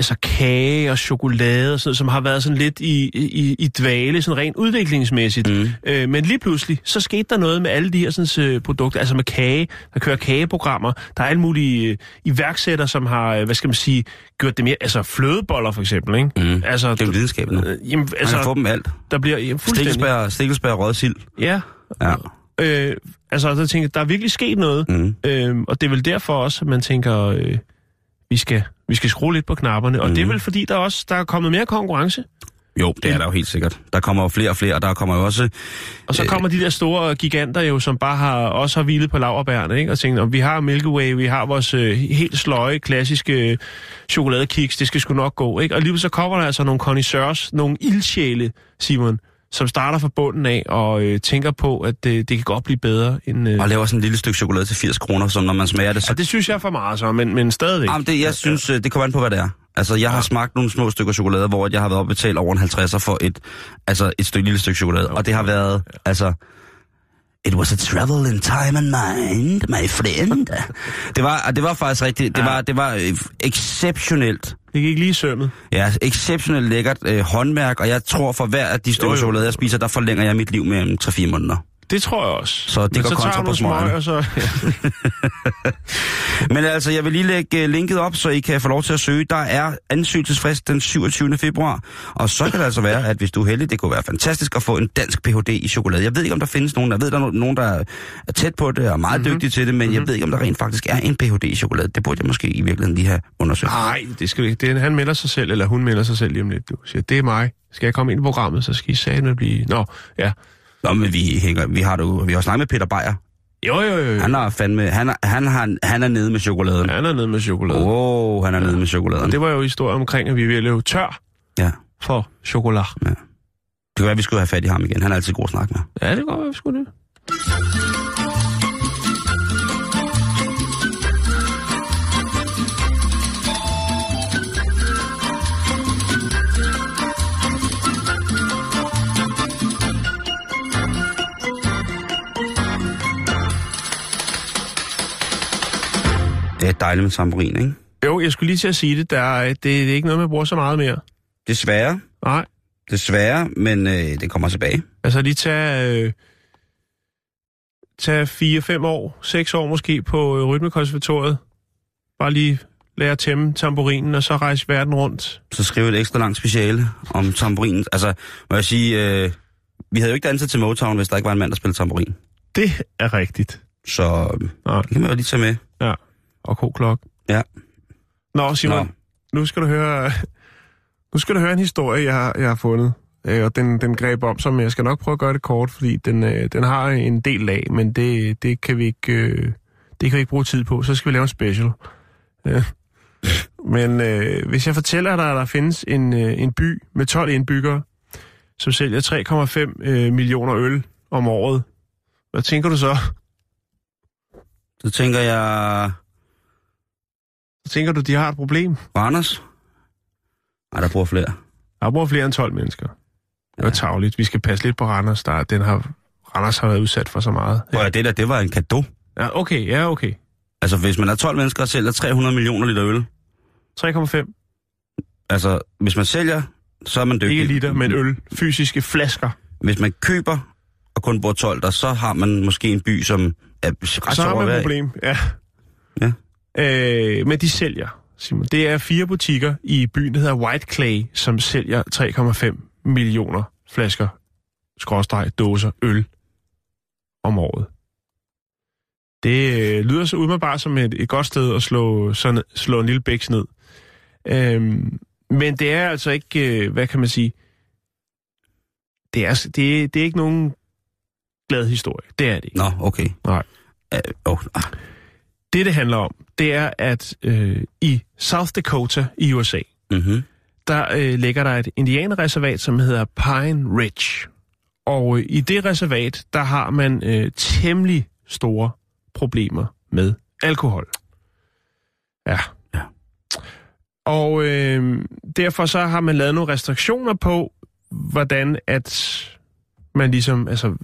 altså kage og chokolade og sådan noget, som har været sådan lidt i, i, i dvale, sådan rent udviklingsmæssigt. Mm. Øh, men lige pludselig, så skete der noget med alle de her sådan, øh, produkter, altså med kage, der kører kageprogrammer, der er alle mulige øh, iværksættere, som har, øh, hvad skal man sige, gjort det mere, altså flødeboller for eksempel, ikke? Mm. Altså, det er jo videnskab nu. Øh, jamen, Man altså, kan få dem alt. der bliver ja, fuldstændig... Stikkelsbær, stikkelsbær rød sild. Ja. Ja. Øh, altså, så tænker der er virkelig sket noget. Mm. Øh, og det er vel derfor også, at man tænker, øh, vi, skal, vi skal skrue lidt på knapperne. Og Mhm. det er vel fordi, der også der er kommet mere konkurrence. Jo, det er der jo helt sikkert. Der kommer jo flere og flere, og der kommer jo også... Og så Øh. kommer de der store giganter jo, som bare har også har hvilet på laverbærene, ikke? Og tænkt, om vi har Milky Way, vi har vores øh, helt sløje, klassiske chokoladekiks, det skal sgu nok gå, ikke? Og lige så kommer der altså nogle connoisseurs, nogle ildsjæle, Simon, som starter fra bunden af og øh, tænker på, at øh, det kan godt blive bedre end... Øh... Og laver sådan en lille stykke chokolade til 80 kroner, som når man smager det, så... Ja, det synes jeg er for meget så, men, men stadigvæk. Jamen, det, jeg synes, øh, det kommer an på, hvad det er. Altså, jeg har smagt nogle små stykker chokolade, hvor jeg har været oppe og betalt over en 50'er for et, altså et stykke, lille stykke chokolade. Og det har været, altså... It was a travel in time and mind, my friend. Det var, det var faktisk rigtigt. Det Ja. var, det var øh, exceptionelt. Det gik lige i sømmet. Ja, exceptionelt lækkert øh, håndværk, og jeg tror, for hver af de stykker chokolade, jeg spiser, der forlænger jeg mit liv med en 3-4 måneder. Det tror jeg også. Så det Men går så kontra på smøg, og så... Men altså, jeg vil lige lægge øh, linket op, så I kan få lov til at søge. Der er ansøgelsesfrist den 27. februar, og så kan det altså være, at hvis du er heldig, det kunne være fantastisk at få en dansk Ph.D. i chokolade. Jeg ved ikke, om der findes nogen, jeg ved, der er no- nogen, der er tæt på det og meget mm-hmm. dygtige til det, men mm-hmm. jeg ved ikke, om der rent faktisk er en Ph.D. i chokolade. Det burde jeg måske i virkeligheden lige have undersøgt. Nej, det skal vi ikke. Det er, han melder sig selv, eller hun melder sig selv lige om lidt. Du siger, det er mig. Skal jeg komme ind i programmet, så skal I sagde blive... Nå, ja. Nå, men vi, hænger, vi har du, vi har snakket med Peter Beyer. Jo, jo, jo. Han er fandme, han er, han, har, han er nede med chokoladen. Han er nede med chokolade. Åh, oh, han er nede med chokoladen. Og det var jo historien omkring, at vi ville lave tør Ja. for chokolade. Det kunne være, at vi skulle have fat i ham igen. Han er altid god at snakke med. Ja, det går godt, vi skulle det. Det er dejligt med tamburin, ikke? Jo, jeg skulle lige til at sige det. Der er, det, det er ikke noget, man bruger så meget mere. Desværre. Nej. Desværre, men øh, det kommer tilbage. Altså lige tage, øh, tage 4-5 år, 6 år måske på øh, Rytmekonservatoriet. Bare lige lære at tæmme tamburinen, og så rejse verden rundt. Så skrive et ekstra langt speciale om tamburinen. Altså, må jeg sige, øh, vi havde jo ikke danset til Motown, hvis der ikke var en mand, der spillede tamburin. Det er rigtigt. Så øh, det kan man jo lige tage med. Ja. Og k-klok. Ja. Nå, Simon, Nå. Nu skal du høre... Nu skal du høre en historie, jeg har, jeg har fundet. Øh, og den, den greb om, som jeg skal nok prøve at gøre det kort, fordi den, øh, den har en del lag, men det, det, kan vi ikke, øh, det kan vi ikke bruge tid på. Så skal vi lave en special. Øh. Men øh, hvis jeg fortæller dig, at der findes en, øh, en by med 12 indbyggere, som sælger 3,5 øh, millioner øl om året, hvad tænker du så? Så tænker jeg, Så tænker du, de har et problem? Randers? Nej, der bor flere. Der bor flere end 12 mennesker. Det var tavligt. Vi skal passe lidt på Randers. Der, den har, Randers har været udsat for så meget. At det der, det var en gave. Ja, okay. Ja, okay. Altså, hvis man er 12 mennesker og sælger 300 millioner liter øl, 3,5. altså, hvis man sælger, så er man dygtig. Ikke liter, men øl. Fysiske flasker. Hvis man køber og kun bor 12 der, så har man måske en by, som er ret så har man et problem. Ja. Ja. Øh, men de sælger. Simon. Det er fire butikker i byen, der hedder White Clay, som sælger 3,5 millioner flasker, skråstreg, dåser øl om året. Det øh, lyder så umiddelbart som et, et godt sted at slå, sådan, slå en lille bæks ned. Øhm, men det er altså ikke, øh, hvad kan man sige, det er, det, det er ikke nogen glad historie. Det er det ikke. Nå, okay. Nej. Uh, oh, ah. Det, det handler om, det er, at øh, i South Dakota i USA, Mm-hmm. der øh, ligger der et indianerreservat, som hedder Pine Ridge. Og øh, i det reservat, der har man øh, temmelig store problemer med alkohol. Ja. Ja. Og øh, derfor så har man lavet nogle restriktioner på, hvordan at man ligesom, altså,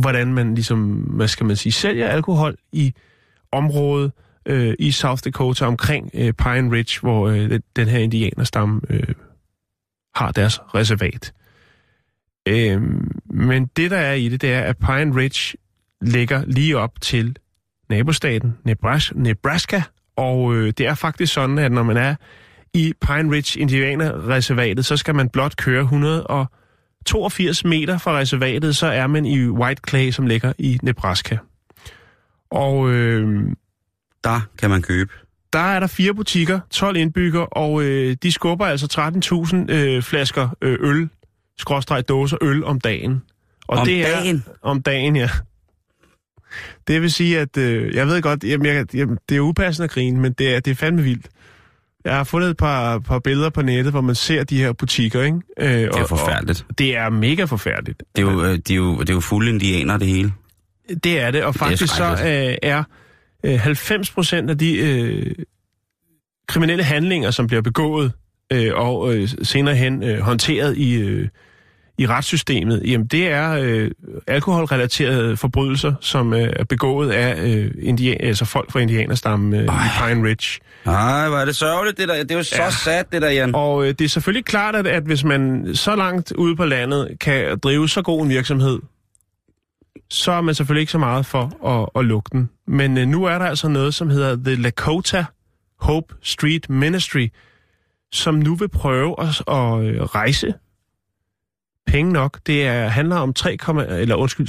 hvordan man ligesom, hvad skal man sige, sælger alkohol i området øh, i South Dakota omkring øh, Pine Ridge, hvor øh, den- her indianerstamme øh, har deres reservat. Øh, men det, der er i det, det er, at Pine Ridge ligger lige op til nabostaten Nebraska, og øh, det er faktisk sådan, at når man er i Pine Ridge Indianerreservatet, så skal man blot køre 100 og 182 meter fra reservatet, så er man i White Clay, som ligger i Nebraska. Og øh, Der kan man købe. der er der fire butikker, 12 indbygger, og øh, de skubber altså 13.000 øh, flasker øh, øl, skråstreg dåser øl om dagen. Og Om det er, dagen? Om dagen, ja. Det vil sige, at øh, jeg ved godt, jamen, jeg, jamen, det er upassende at grine, men det er, det er fandme vildt. Jeg har fundet et par, par billeder på nettet, hvor man ser de her butikker, ikke? Øh, Det er forfærdeligt. Og det er mega forfærdeligt. Det er jo, øh, det er jo, det er jo fulde indianer, det hele. Det er det, og faktisk så øh, er øh, 90 procent af de øh, kriminelle handlinger, som bliver begået øh, og øh, senere hen øh, håndteret i, øh, i retssystemet, jamen det er øh, alkoholrelaterede forbrydelser, som øh, er begået af øh, indian, altså folk fra indianerstammen øh, i Pine Ridge. Ej, hvor er det sørgeligt, det der. Det er jo så Ja. sad, det der, Jan. Og øh, det er selvfølgelig klart, at, at hvis man så langt ude på landet kan drive så god en virksomhed, så er man selvfølgelig ikke så meget for at, at lukke den. Men øh, nu er der altså noget, som hedder The Lakota Hope Street Ministry, som nu vil prøve at, at øh, rejse penge nok. Det er, handler om 3, eller undskyld,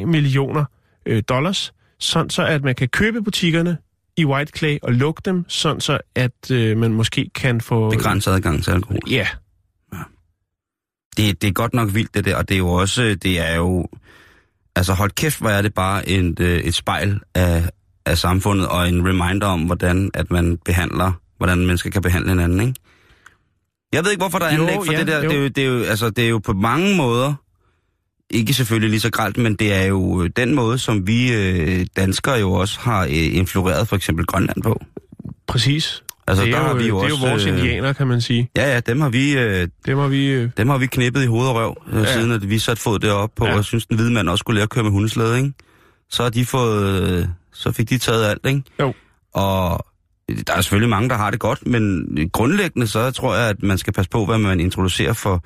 6,3 millioner øh, dollars, sådan så at man kan købe butikkerne i White Clay og lukke dem, sådan så at øh, man måske kan få... Begrænset adgang til alkohol. Ja, Det, det er godt nok vildt, det der. Og det er jo også, det er jo... Altså hold kæft, hvor er det bare et, øh, et spejl af, af samfundet, og en reminder om, hvordan at man behandler, hvordan mennesker kan behandle hinanden, ikke? Jeg ved ikke, hvorfor der er Jo, anlæg for ja, det der. jo. Det er, jo, det, er jo, altså, det er jo på mange måder, ikke selvfølgelig lige så gralt, men det er jo den måde, som vi øh, danskere jo også har øh, influeret for eksempel Grønland på. præcis. Altså, det, der er har jo, vi jo det er også, jo vores øh, indianer, kan man sige. Ja, ja, dem har vi, øh, Det må vi... Øh, dem har vi knippet i hoved og røv, øh, Ja. siden at vi satte fod deroppe på, ja. og synes den hvide mand også skulle lære at køre med hundeslæde, ikke? Så har de fået, øh, så fik de taget alt, ikke? Jo. Og der er selvfølgelig mange, der har det godt, men grundlæggende så tror jeg, at man skal passe på, hvad man introducerer for,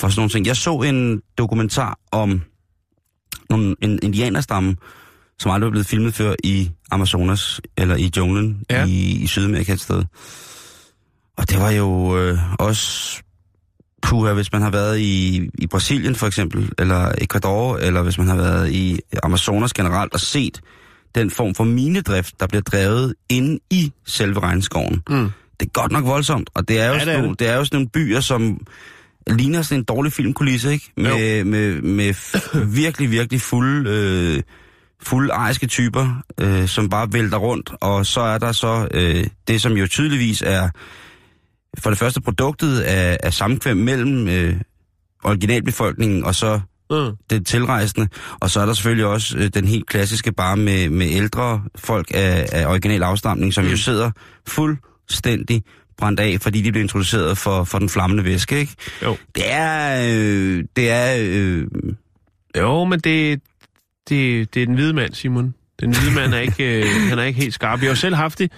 for sådan nogle ting. Jeg så en dokumentar om nogle, en indianerstamme, som aldrig er blevet filmet før i Amazonas, eller i junglen Ja. i, i Sydamerika et sted. Og det var jo øh, også puha, hvis man har været i, i Brasilien for eksempel, eller Ecuador, eller hvis man har været i Amazonas generelt og set den form for minedrift, der bliver drevet inde i selve regnskoven. Mm. Det er godt nok voldsomt, og det er jo, Ja, det er sådan, nogle, det. det er jo sådan nogle byer, som ligner sådan en dårlig filmkulisse, ikke? Med, med, med virkelig, virkelig fulde, øh, fulde ariske typer, øh, som bare vælter rundt, og så er der så øh, det, som jo tydeligvis er for det første produktet af, af samkvem mellem øh, originalbefolkningen og så mm. det tilrejsende. Og så er der selvfølgelig også øh, den helt klassiske bare med, med ældre folk af, af original afstamning, som mm. jo sidder fuldstændig brændt af, fordi de blev introduceret for, for den flammende væske, ikke? Jo. Det er... Øh, det er... Øh, Jo, men det, det, det er den hvide mand, Simon. Den hvide mand er ikke, øh, han er ikke helt skarp. Vi har selv haft det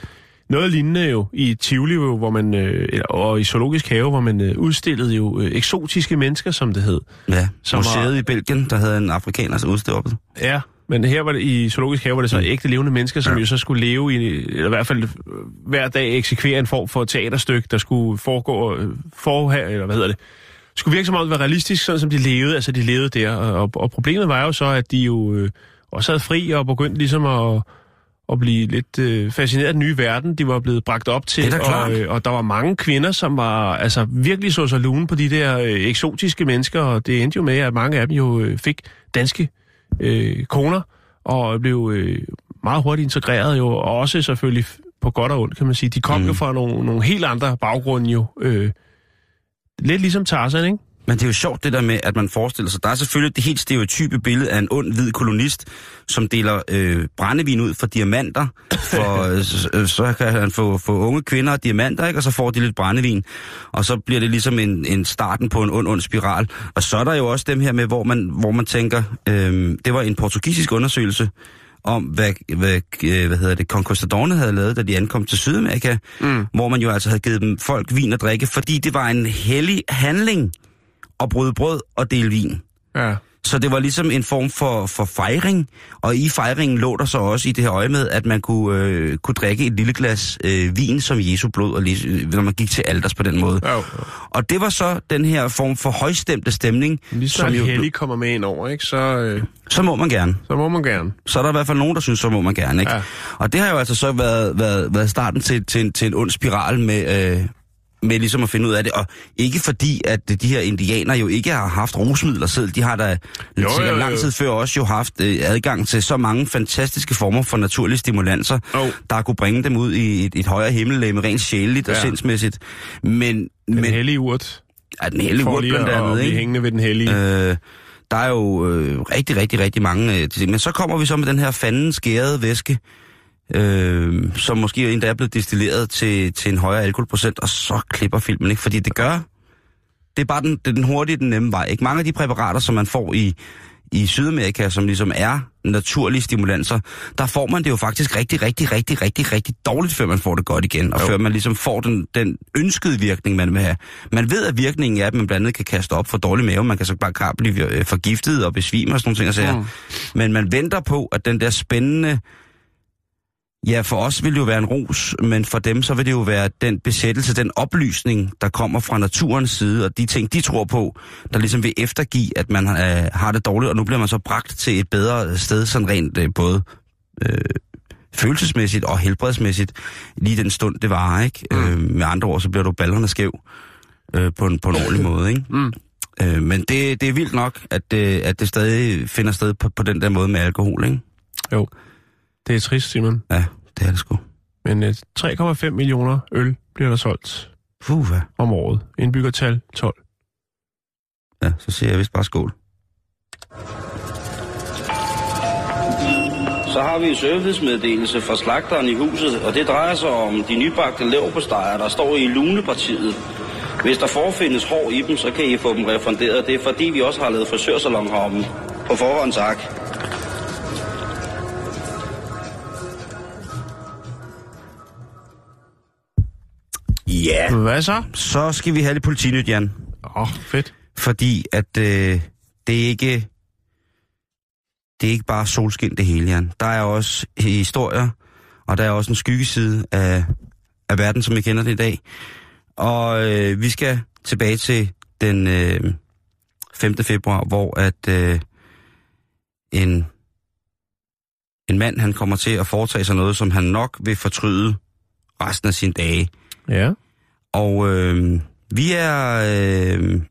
noget lignende jo i Tivoli, jo, hvor man, øh, eller- og i Zoologisk Have, hvor man øh, udstillede jo øh, eksotiske mennesker, som det hed. ja, Som museet var- i Belgien, der havde en afrikaner udstillet. Ja, Men her var det, i zoologisk have var det så Mm. ægte levende mennesker, som Ja. jo så skulle leve i, eller i hvert fald øh, hver dag eksekvere en form for teaterstykke, der skulle foregå, øh, forha, eller hvad hedder det, skulle virke som om det var realistisk, sådan som de levede, altså de levede der. Og, og problemet var jo så, at de jo øh, også havde fri og begyndte ligesom at, at blive lidt øh, fascineret af den nye verden, de var blevet bragt op til. Det er og, øh, og der var mange kvinder, som var altså virkelig så sig lune på de der øh, eksotiske mennesker, og det endte jo med, at mange af dem jo øh, fik danske øh, koner, og blev øh, meget hurtigt integreret jo, og også selvfølgelig på godt og ondt, kan man sige. De kom. Mm. jo fra nogle, nogle helt andre baggrunde jo. Øh, lidt ligesom Tarzan, ikke? Men det er jo sjovt det der med, at man forestiller sig, der er selvfølgelig det helt stereotype billede af en ond hvid kolonist, som deler øh, brændevin ud for diamanter, for, øh, så, øh, så kan han få, få unge kvinder og diamanter, ikke? og så får de lidt brændevin, og så bliver det ligesom en, en starten på en ond, ond spiral. Og så er der jo også dem her med, hvor man, hvor man tænker, øh, det var en portugisisk undersøgelse, om, hvad, hvad, øh, hvad hedder det, Conquistadorne havde lavet, da de ankom til Sydamerika, Mm. hvor man jo altså havde givet dem folk vin at drikke, fordi det var en hellig handling at bryde brød og dele vin. Ja. Så det var ligesom en form for, for fejring, og i fejringen lå der så også i det her øje med, at man kunne, øh, kunne drikke et lille glas øh, vin som Jesu blod, og lige, øh, når man gik til alders på den måde. Ja, jo. Og det var så den her form for højstemte stemning, Lige så som jo, hellig kommer med ind over, ikke? Så, øh, så må man gerne. så må man gerne. Så er der i hvert fald nogen, der synes, så må man gerne. Ikke? Ja. Og det har jo altså så været, været, været starten til, til, en- til en ond spiral med, øh, med ligesom at finde ud af det. Og ikke fordi, at de her indianer jo ikke har haft rusmidler selv. De har da Jo, jo, jo. lang tid før også jo haft øh, adgang til så mange fantastiske former for naturlige stimulanser, Jo. der kunne bringe dem ud i et, et højere himmellegeme rent sjæleligt og Ja. sindsmæssigt. Men, Den men hellige urt. ja, den hellige urt blandt at, at andet, ikke? hængende ved den hellige. Øh, der er jo øh, rigtig, rigtig, rigtig mange øh, ting. Men så kommer vi så med den her fanden skærede væske, øh, som måske endda er blevet destilleret til, til en højere alkoholprocent, og så klipper filmen, ikke? Fordi det gør... Det er bare den, det er den hurtige, den nemme vej. Ikke? Mange af de præparater, som man får i, i Sydamerika, som ligesom er naturlige stimulanser, der får man det jo faktisk rigtig, rigtig, rigtig, rigtig, rigtig dårligt, før man får det godt igen, og Jo. før man ligesom får den, den ønskede virkning, man vil have. Man ved, at virkningen er, at man blandt andet kan kaste op for dårlig mave, man kan så bare klart blive øh, forgiftet og besvime og sådan nogle ting. Og sager. Mm. Men man venter på, at den der spændende... Ja, for os vil det jo være en ros, men for dem så vil det jo være den besættelse, den oplysning, der kommer fra naturens side, og de ting, de tror på, der ligesom vil eftergive, at man øh, har det dårligt, og nu bliver man så bragt til et bedre sted, sådan rent øh, både øh, følelsesmæssigt og helbredsmæssigt, lige den stund, det var, ikke? Mm. Øh, med andre ord, så bliver du ballerne skæv øh, på, en, på en ordentlig måde, ikke? Mm. Øh, men det, det er vildt nok, at det, at det stadig finder sted på, på den der måde med alkohol, ikke? Jo. Det er trist, Simon. Ja, det er det sgu. Men øh, 3,5 millioner øl bliver der solgt Puh, hvad? om året. Indbyggertal 12. Ja, så siger jeg vist bare skål. Så har vi en servicemeddelelse fra slagteren i huset, og det drejer sig om de nybagte leverpostejer, der står i lunepartiet. Hvis der forefindes hår i dem, så kan I få dem refunderet. Det er fordi, vi også har lavet frisørsalon heromme. På forhånd tak. Ja. Hvad så? Så skal vi have lidt politinyt, Jan. Åh, oh, fedt. Fordi at øh, det er ikke... Det er ikke bare solskin det hele, Jan. Der er også historier, og der er også en skyggeside af, af verden, som vi kender det i dag. Og øh, vi skal tilbage til den øh, 5. februar, hvor at øh, en, en mand, han kommer til at foretage sig noget, som han nok vil fortryde resten af sine dage. Ja. Og øh, vi er øh,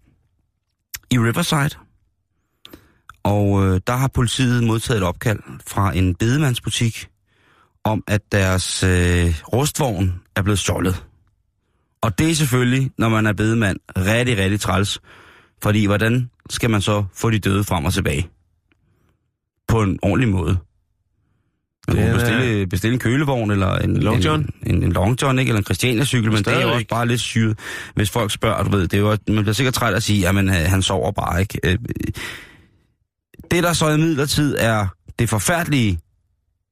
i Riverside, og øh, der har politiet modtaget et opkald fra en bedemandsbutik om, at deres øh, rustvogn er blevet stjålet. Og det er selvfølgelig, når man er bedemand, rigtig, rigtig træls. Fordi hvordan skal man så få de døde frem og tilbage? På en ordentlig måde. Man Det kunne bestille, bestille en kølevogn, eller en, Long John. en, en, en Long John, ikke? eller en Christiania-cykel, men det er jo også bare lidt syret, hvis folk spørger, du ved, det er jo, man bliver sikkert træt at sige, at han sover bare, ikke? Øh, Det, der så i midlertid er det forfærdelige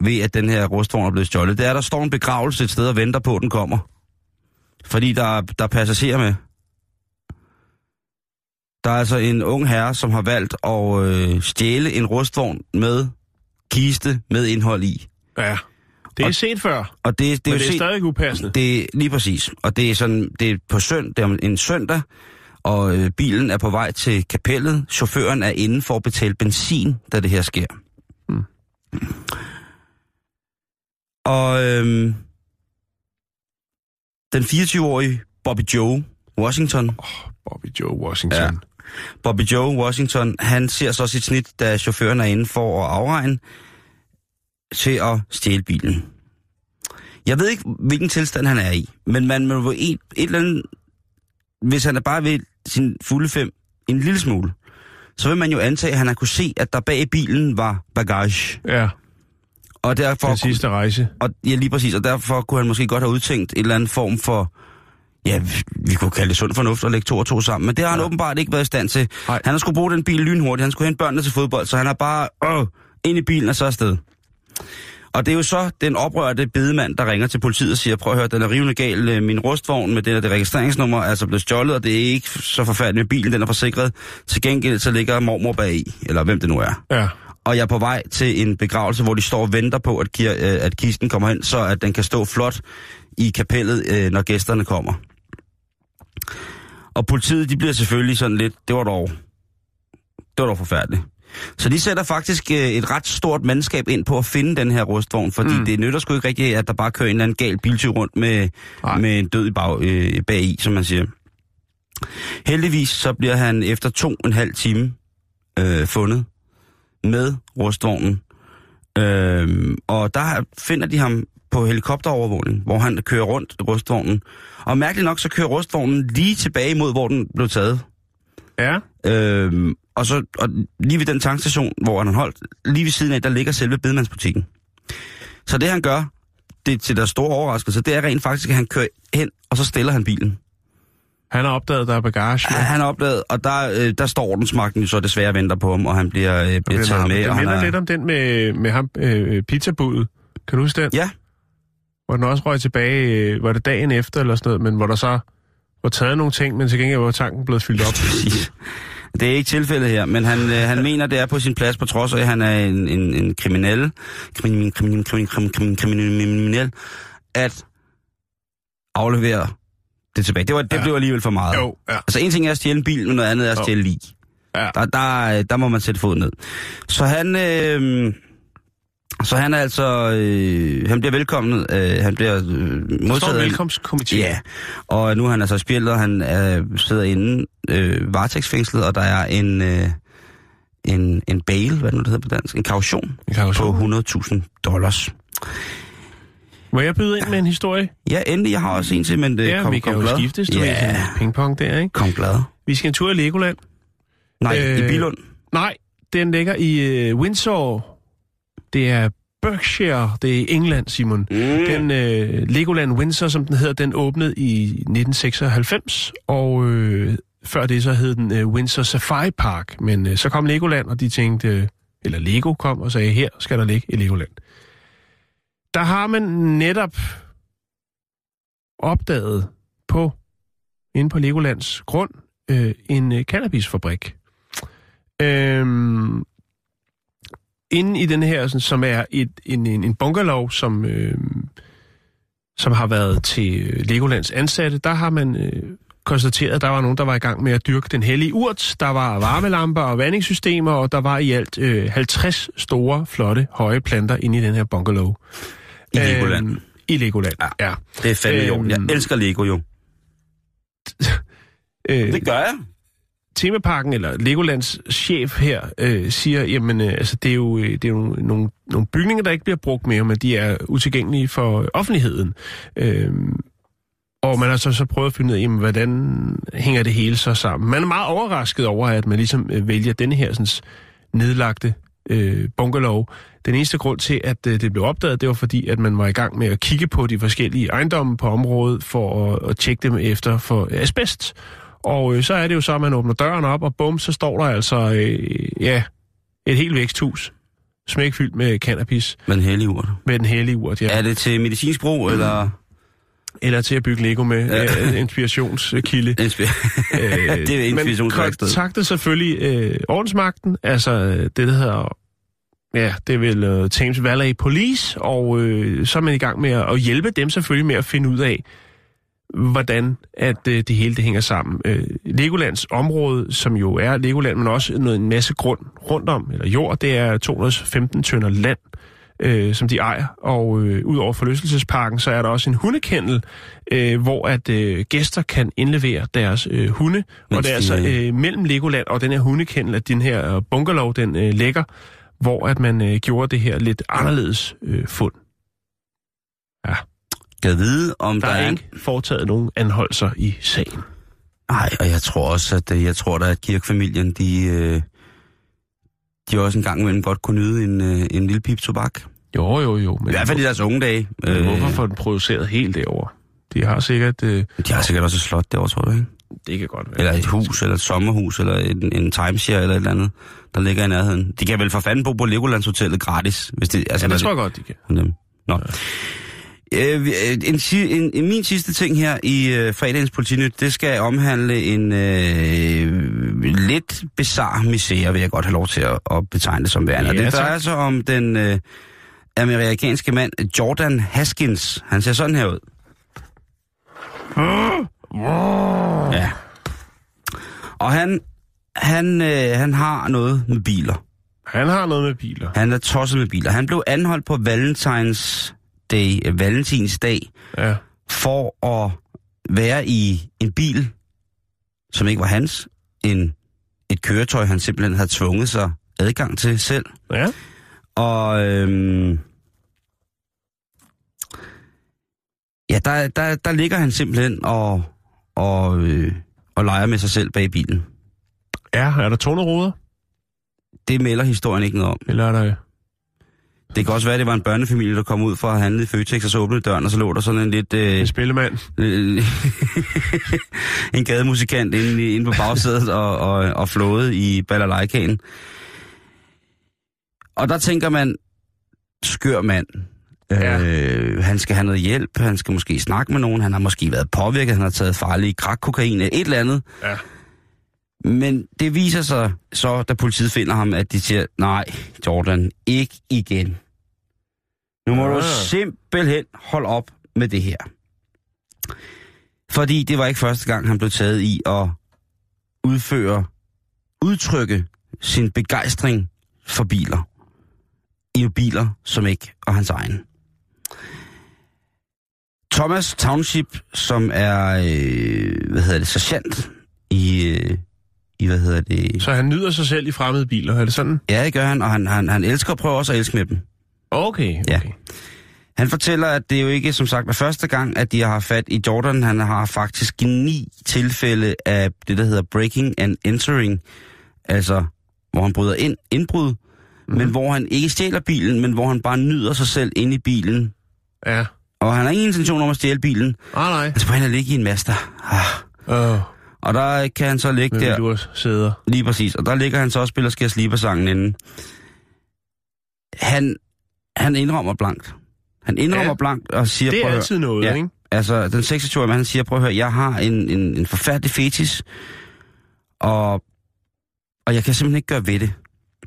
ved, at den her rustvogn er blevet stjålet, det er, at der står en begravelse et sted og venter på, at den kommer. Fordi der, er- der er passagerer med. Der er altså en ung herre, som har valgt at øh, stjæle en rustvogn med kiste med indhold i. Ja. Det er Og- set før, Og det, det men er det er set, stadig upassende. det lige præcis. Og det er sådan, det er på søn, det er en søndag, og øh, bilen er på vej til kapellet. Chaufføren er inde for at betale benzin, da det her sker. Mm. Og øhm, den 24-årige Bobby Joe Washington, Bobby Joe Washington. Ja. Bobby Joe Washington, han ser så sit snit, da chaufføren er inde for at afregne til at stjæle bilen. Jeg ved ikke, hvilken tilstand han er i, men man må et, et eller andet, hvis han er bare ved sin fulde fem en lille smule, så vil man jo antage, at han har kunne se, at der bag bilen var bagage. Ja, Og derfor, den sidste rejse. og, ja, lige præcis, og derfor kunne han måske godt have udtænkt en eller anden form for, ja, vi- kunne kalde det sund fornuft at lægge to og to sammen, men det har han Ja. åbenbart ikke været i stand til. Nej. Han har skulle bruge den bil lynhurtigt, han skulle hente børnene til fodbold, så han har bare, åh, ind i bilen og så afsted. Og det er jo så den oprørte bedemand, der ringer til politiet og siger, prøv at høre, den er rivende gal, øh, min rustvogn med det der det registreringsnummer er altså blevet stjålet, og det er ikke så forfærdeligt med bilen, den er forsikret. Til gengæld så ligger mormor bag i, eller hvem det nu er Ja. og jeg er på vej til en begravelse, hvor de står og venter på, at, ki- øh, at kisten kommer hen, så at den kan stå flot i kapellet, øh, når gæsterne kommer. Og politiet, de bliver selvfølgelig sådan lidt, det var dog, det var dog forfærdeligt. Så de sætter faktisk øh, et ret stort mandskab ind på at finde den her rustvogn, fordi Mm. det nytter sgu ikke rigtigt, at der bare kører en eller anden gal biltyv rundt med, Nej. med en død i bag, øh, bag i, som man siger. Heldigvis så bliver han efter to og en halv time øh, fundet med rustvognen. Øhm, og der finder de ham på helikopterovervågning, hvor han kører rundt rustvognen. Og mærkeligt nok, så kører rustvognen lige tilbage mod, hvor den blev taget. Ja. Øhm, og så og lige ved den tankstation, hvor han holdt, lige ved siden af, der ligger selve bedemandsbutikken. Så det han gør, det til der store overraskelse, det er rent faktisk, at han kører hen, og så stiller han bilen. Han har opdaget, der er bagage. Ja. Han har opdaget, og der, øh, der står ordensmagten så desværre venter på ham, og han bliver, øh, bliver taget med. Det minder er, lidt om den med, med ham, øh, pizzabudet. Kan du huske den? Ja, Hvor den også røg tilbage, øh, var det dagen efter eller sådan noget, men hvor der så var taget nogle ting, men til gengæld var tanken blevet fyldt op. Præcis. Det er ikke tilfældet her, men han, øh, han mener, det er på sin plads, på trods af, at han er en, en, en kriminel, kriminel, kriminel, kriminel, kriminel, kriminel, at aflevere det tilbage. Det, var, det Ja. blev alligevel for meget. Jo, ja. Altså en ting er at stjæle en bil, men noget andet er at stjæle lig. Ja. Der, der, der må man sætte fod ned. Så han, øh, så han er altså, øh, han bliver velkommen, øh, han bliver øh, modtaget. velkomstkomité. Ja, og nu er han altså spjældet, han er, sidder inde øh, varetægtsfængslet, og der er en, øh, en, en bail, hvad det nu det hedder på dansk, en kaution En kaution. på 100.000 dollars. Må jeg byde ind med en historie? Ja, endelig, jeg har også en til, men det ja, kom, vi kan kom jo glad. skiftes, du ja, pingpong der, ikke? kom glad. Vi skal en tur i Legoland. Nej, øh, Øh, i Bilund. Nej, den ligger i uh, Windsor. Det er Berkshire, det er England, Simon. Mm. Den uh, Legoland Windsor, som den hedder, den åbnede i 1996, og uh, før det så hed den uh, Windsor Safari Park. Men uh, så kom Legoland, og de tænkte, uh, eller Lego kom og sagde, her skal der ligge i Legoland. Der har man netop opdaget på, inde på Legolands grund, øh, en øh, cannabisfabrik. Øhm, inde i den her, sådan, som er et, en, en, en bunkerlov, som, øh, som har været til øh, Legolands ansatte, der har man øh, konstateret, at der var nogen, der var i gang med at dyrke den hellige urt. Der var varmelamper og vandingssystemer, og der var i alt øh, 50 store, flotte, høje planter inde i den her bunkerlov. I Legoland. Øhm, I Legoland, ja. ja. Det er fandme jo. øhm, Jeg elsker Lego jo. Øh, Det gør jeg temaparken, eller Legolands chef her, øh, siger, jamen, øh, altså, det er jo, øh, det er jo nogle, nogle bygninger, der ikke bliver brugt mere, men de er utilgængelige for offentligheden. Øh, og man har så, så prøvet at finde ud af, jamen, hvordan hænger det hele så sammen. Man er meget overrasket over, at man ligesom øh, vælger denne her sådan, nedlagte øh, bungalow. Den eneste grund til, at øh, det blev opdaget, det var fordi, at man var i gang med at kigge på de forskellige ejendomme på området for at, at tjekke dem efter for asbest. Og øh, så er det jo så, at man åbner døren op, og bum, så står der altså, øh, ja, et helt væksthus, smækfyldt med cannabis, Men hellig urt. med den hellige urt, ja. Er det til medicinsk brug, eller... Eller til at bygge Lego med, Ja. øh, inspirationskilde. Inspir- det er men inspirationsværksted. kontaktede selvfølgelig øh, ordensmagten, altså øh, det, der hedder ja, det er vel uh, Thames Valley Police, og uh, så er man i gang med at, at hjælpe dem selvfølgelig med at finde ud af, hvordan at uh, det hele det hænger sammen. Uh, Legolands område, som jo er Legoland, men også noget, en masse grund rundt om, eller jord, det er 215 tønder land, øh, som de ejer. Og øh, ud over forlystelsesparken, så er der også en hundekendel, øh, hvor at øh, gæster kan indlevere deres øh, hunde. Mens og det er altså øh, mellem Legoland og den her hundekendel, at den her øh, bungalow, den øh, ligger, hvor at man øh, gjorde det her lidt anderledes øh, fund. Ja, Kan vide, om der der, er ikke foretaget nogen anholdelser i sagen. Nej, og jeg tror også, at øh, jeg tror, da, at kirkefamilien, de, øh, de også en gang imellem godt kunne nyde en, øh, en lille pip tobak. Jo, jo, jo. Men I hvert fald i deres unge dage. Men Øh, hvorfor får den produceret helt derovre? De har sikkert... Øh, De har sikkert også et slot derovre, tror du, ikke? det kan godt være. Eller et hus, eller et sommerhus, eller en, en timeshare, eller et eller andet, der ligger i nærheden. De kan vel for fanden bo på Legolands-hotellet gratis, hvis det... Altså, Ja, det tror jeg godt, de kan. Dem. Nå. Vi- øh, en, si- en, en, min sidste ting her i øh, fredagens politinyt, det skal omhandle en øh, lidt bizarre misære, vil jeg godt have lov til at, at betegne det som værende. Ja, det drejer sig om den øh, amerikanske mand Jordan Haskins. Han ser sådan her ud. Ja. Og han, han, øh, han har noget med biler. Han har noget med biler. Han er tosset med biler. Han blev anholdt på Valentines Day, øh, Valentinsdag Ja. for at være i en bil, som ikke var hans. En, et køretøj, han simpelthen havde tvunget sig adgang til selv. Ja. Og øhm, ja, der, der, der ligger han simpelthen og, og, øh, og leger med sig selv bag bilen. Ja, er der toneruder? Det melder historien ikke noget om. Eller er der... Det kan også være, at det var en børnefamilie, der kom ud for at handle i Føtex, og så åbnede døren, og så lå der sådan en lidt... Øh, En spillemand? øh, en gademusikant inde, inde på bagsædet og, og, og flåede i balalajkagen. Og der tænker man, skør mand. Ja. Øh, han skal have noget hjælp, han skal måske snakke med nogen, han har måske været påvirket, han har taget farlig krakkokain, et eller andet. Ja. Men det viser sig så, da politiet finder ham, at de siger, nej, Jordan, ikke igen. Nu må Ah. du simpelthen holde op med det her. Fordi det var ikke første gang, han blev taget i at udføre, udtrykke sin begejstring for biler. I biler, som ikke og hans egen. Thomas Township, som er, øh, hvad hedder det, sergeant i, øh, i, hvad hedder det... Så han nyder sig selv i fremmede biler, er det sådan? Ja, det gør han, og han, han, han elsker at prøve også at elske med dem. Okay, okay. Ja. Han fortæller, at det jo ikke som sagt er første gang, at de har haft fat i Jordan. Han har faktisk ni tilfælde af det, der hedder breaking and entering. Altså, hvor han bryder ind, indbrud, mm. men hvor han ikke stjæler bilen, men hvor han bare nyder sig selv inde i bilen. Ja. Og han har ingen intention om at stjæle bilen. Ah, nej. Han bare hen og ligge i en Mazda. Ah. Åh, Og der kan han så ligge der. Lurs sæder. Lige præcis. Og der ligger han så og spiller Skær Sliber-sangen inden. Han, han indrømmer blankt. Han indrømmer Ja. blankt og siger... Det er "Prøv at høre." altid noget, ja. ikke? Altså, den 26-årige mand, han siger, prøv at høre, jeg har en, en, en forfærdelig fetis, og, og jeg kan simpelthen ikke gøre ved det.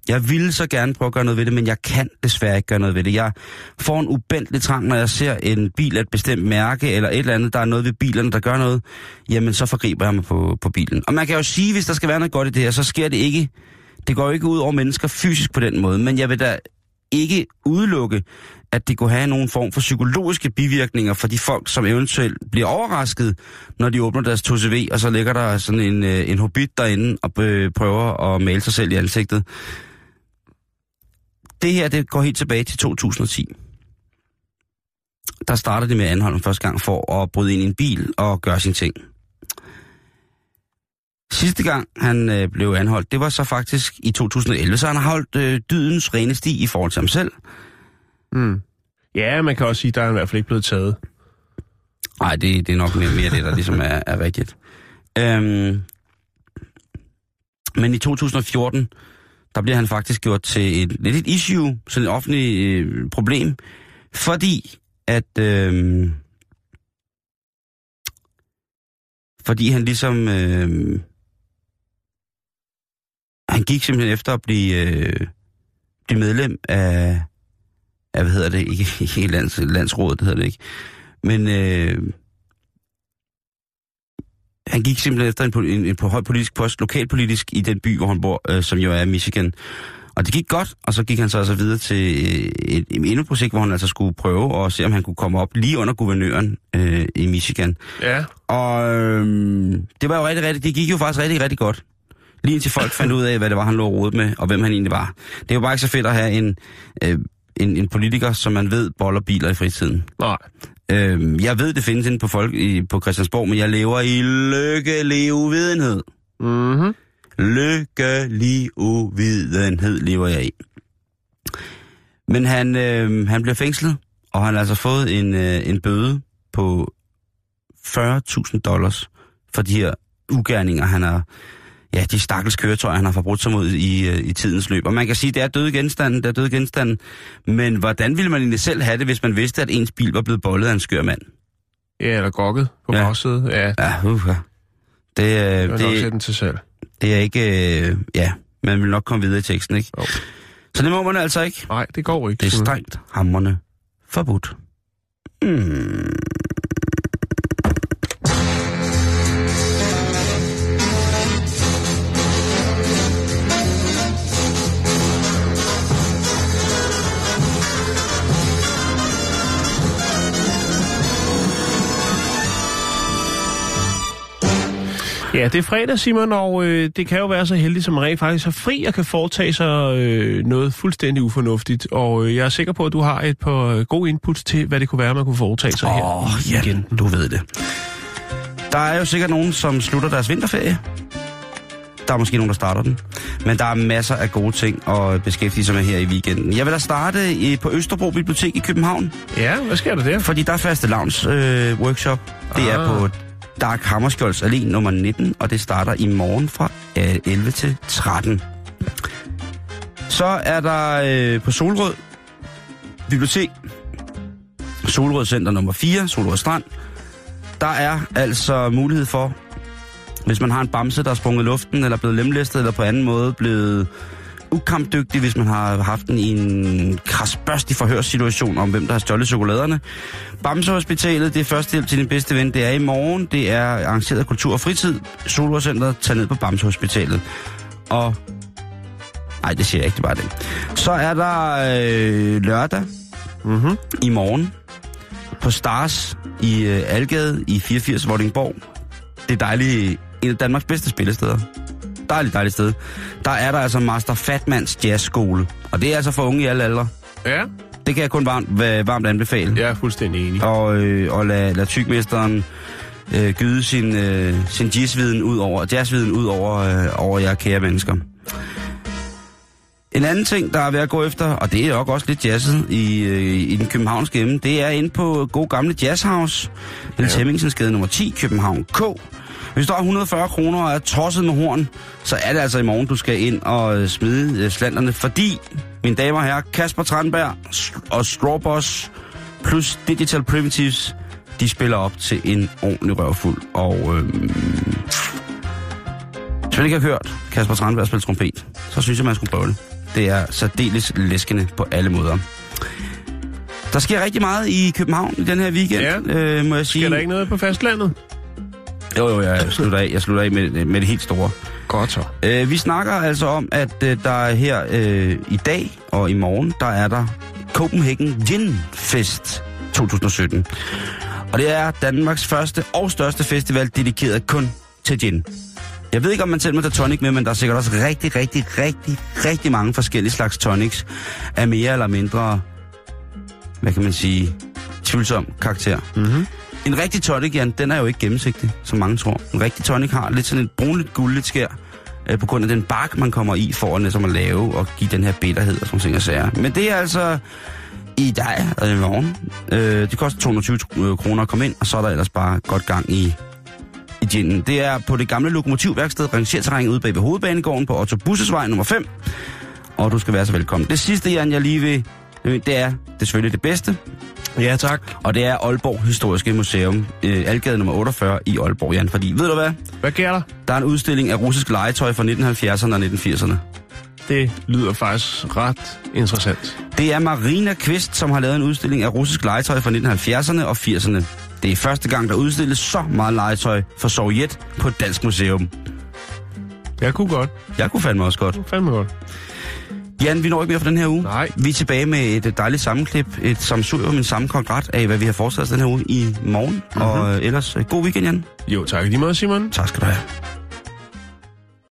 Jeg ville så gerne prøve at gøre noget ved det, men jeg kan desværre ikke gøre noget ved det. Jeg får en ubendelig trang, når jeg ser en bil af et bestemt mærke, eller et eller andet, der er noget ved bilerne, der gør noget, jamen så forgriber jeg mig på, på bilen. Og man kan jo sige, hvis der skal være noget godt i det her, så sker det ikke. Det går jo ikke ud over mennesker fysisk på den måde, men jeg vil da ikke udelukke, at det kunne have nogen form for psykologiske bivirkninger for de folk, som eventuelt bliver overrasket, når de åbner deres 2CV, og så ligger der sådan en, øh, en hobbit derinde og øh, prøver at male sig selv i ansigtet. Det her, det går helt tilbage til 2010. Der startede det med ham første gang for at bryde ind i en bil og gøre sine ting. Sidste gang han øh, blev anholdt, det var så faktisk i 2011, så han har holdt øh, dydens rene sti i forhold til ham selv. Mm. Ja, man kan også sige, at der er han i hvert fald ikke blevet taget. Nej, det, det er nok mere, mere det, der ligesom er, er rigtigt. Øhm, men i 2014, der bliver han faktisk gjort til et, lidt et issue, sådan et offentligt øh, problem, fordi at... Øh, fordi han ligesom... Øh, han gik simpelthen efter at blive, øh, blive medlem af, af hvad hedder det, ikke, ikke lands, landsrådet, det hedder det ikke, men øh, han gik simpelthen efter en, en, en på høj politisk post, lokalpolitisk i den by, hvor han bor, øh, som jo er Michigan. Og det gik godt, og så gik han så altså videre til øh, et, et endnu projekt, hvor han altså skulle prøve at se, om han kunne komme op lige under guvernøren øh, i Michigan. Ja. Og øh, det var jo rigtig, rigtig, det gik jo faktisk rigtig, rigtig godt. Lige indtil folk fandt ud af, hvad det var, han lå rodet med, og hvem han egentlig var. Det er jo bare ikke så fedt at have en, øh, en, en politiker, som man ved boller biler i fritiden. Nej. Øh, jeg ved, det findes inde på, folk, i, på Christiansborg, men jeg lever i lykkelig uvidenhed. Mhm. Lykkelig uvidenhed lever jeg i. Men han, øh, han bliver fængslet, og han har altså fået en, øh, en bøde på 40.000 dollars for de her ugerninger, han har, ja, de stakkels køretøjer, han har forbrudt sig mod i, øh, i tidens løb. Og man kan sige, det er døde genstande, det er døde genstande, men hvordan ville man egentlig selv have det, hvis man vidste, at ens bil var blevet bollet af en skør mand? Ja, eller gokket på Ja. ja. bagsædet. Ja, Ja, uh, det, det øh, sætte det, den til salg. det er ikke, øh, ja, man vil nok komme videre i teksten, ikke? Jo. Så det må man altså ikke. Nej, det går ikke. Det er strengt hammerne forbudt. Mm. Ja, det er fredag, Simon, og øh, det kan jo være så heldigt, som rent faktisk har fri og kan foretage sig øh, noget fuldstændig ufornuftigt. Og øh, jeg er sikker på, at du har et par øh, gode inputs til, hvad det kunne være, man kunne foretage sig her Åh, i ja, weekenden. du ved det. Der er jo sikkert nogen, som slutter deres vinterferie. Der er måske nogen, der starter den. Men der er masser af gode ting at beskæftige sig med her i weekenden. Jeg vil da starte i, på Østerbro Bibliotek i København. Ja, hvad sker der der? Fordi der er faste lavns øh, workshop. Det er Ah. Der Dark Hammerskjolds Allé nummer 19, og det starter i morgen fra øh, 11 til 13. Så er der øh, på Solrød Bibliotek, Solrød Center nummer 4, Solrød Strand. Der er altså mulighed for, hvis man har en bamse, der er sprunget i luften, eller blevet lemlæstet, eller på anden måde blevet ukampdygtig, hvis man har haft den i en krasbørstig forhørssituation om, hvem der har stjålet chokoladerne. Bamsehospitalet, det er førstehjælp til din bedste ven. Det er i morgen. Det er arrangeret af Kultur og Fritid. Solrødcenteret tager ned på Bamsehospitalet. Og... Nej, det siger jeg ikke, det er bare det. Så er der øh, lørdag Mm-hmm. i morgen på Stars i øh, Algade i 84 Vordingborg. Det er dejligt. En af Danmarks bedste spillesteder. Dejligt, dejligt sted. Der er der altså Master Fatmans Jazzskole. Og det er altså for unge i alle aldre. Ja, Det kan jeg kun varmt, va- varmt anbefale. jeg er fuldstændig enig. Og, øh, og lad, lad tykmesteren øh, gyde sin, øh, sin jazzviden ud over, jazzviden ud over, øh, over jer kære mennesker. En anden ting, der er ved at gå efter, og det er nok også lidt jazzet i, øh, i den københavnske ende, det er inde på god gamle Jazzhouse, Niels Ja. ja. Hemmingsensgade nummer 10, København K. Hvis du har 140 kroner og er tosset med horn, så er det altså i morgen, du skal ind og øh, smide øh, slanderne, fordi, mine damer og herrer, Kasper Tranberg og Strawboss plus Digital Primitives, de spiller op til en ordentlig røvfuld. Og øhm, hvis man ikke har hørt Kasper Tranberg spille trompet, så synes jeg, man skulle prøve det. Det er særdeles læskende på alle måder. Der sker rigtig meget i København i den her weekend, Ja. øh, må jeg sige. Sker der ikke noget på fastlandet? Jo, jo, jeg slutter af, jeg slutter af med, med det helt store. Godt så. Øh, vi snakker altså om, at øh, der er her øh, i dag og i morgen, der er der Copenhagen Gin Fest 2017. Og det er Danmarks første og største festival dedikeret kun til gin. Jeg ved ikke, om man selv må tage tonic med, men der er sikkert også rigtig, rigtig, rigtig, rigtig mange forskellige slags tonics af mere eller mindre, hvad kan man sige, tvivlsom karakter. Mm-hmm. En rigtig tonic, Jan, den er jo ikke gennemsigtig, som mange tror. En rigtig tonic har lidt sådan et brunligt, guldligt skær, øh, på grund af den bark, man kommer i, for at, ligesom at lave og give den her bitterhed og sådan ting og sager. Men det er altså i dag og i morgen. Øh, det koster 220 øh, kroner at komme ind, og så er der ellers bare godt gang i, i ginen. Det er på det gamle lokomotivværksted, rangerterræn ude bag ved hovedbanegården på Otto Bussesvej nummer 5. Og du skal være så velkommen. Det sidste, Jan, jeg lige vil, det er, det er selvfølgelig det bedste. Ja, tak. Og det er Aalborg Historiske Museum, øh, Algade nummer 48 i Aalborg, Jan. Fordi, ved du hvad? Hvad sker der? Der er en udstilling af russisk legetøj fra 1970'erne og 1980'erne. Det lyder faktisk ret interessant. Det er Marina Kvist, som har lavet en udstilling af russisk legetøj fra 1970'erne og 80'erne. Det er første gang, der udstilles så meget legetøj for Sovjet på et dansk museum. Jeg kunne godt. Jeg kunne fandme også godt. Det fandme godt. Jan, vi når ikke mere for den her uge. Nej. Vi er tilbage med et dejligt sammenklip, et samsurium, en sammenkogt ret af, hvad vi har foretaget den her uge i morgen. Mm-hmm. Og øh, ellers, øh, god weekend, Jan. Jo, tak lige måde, Simon. Tak skal du have.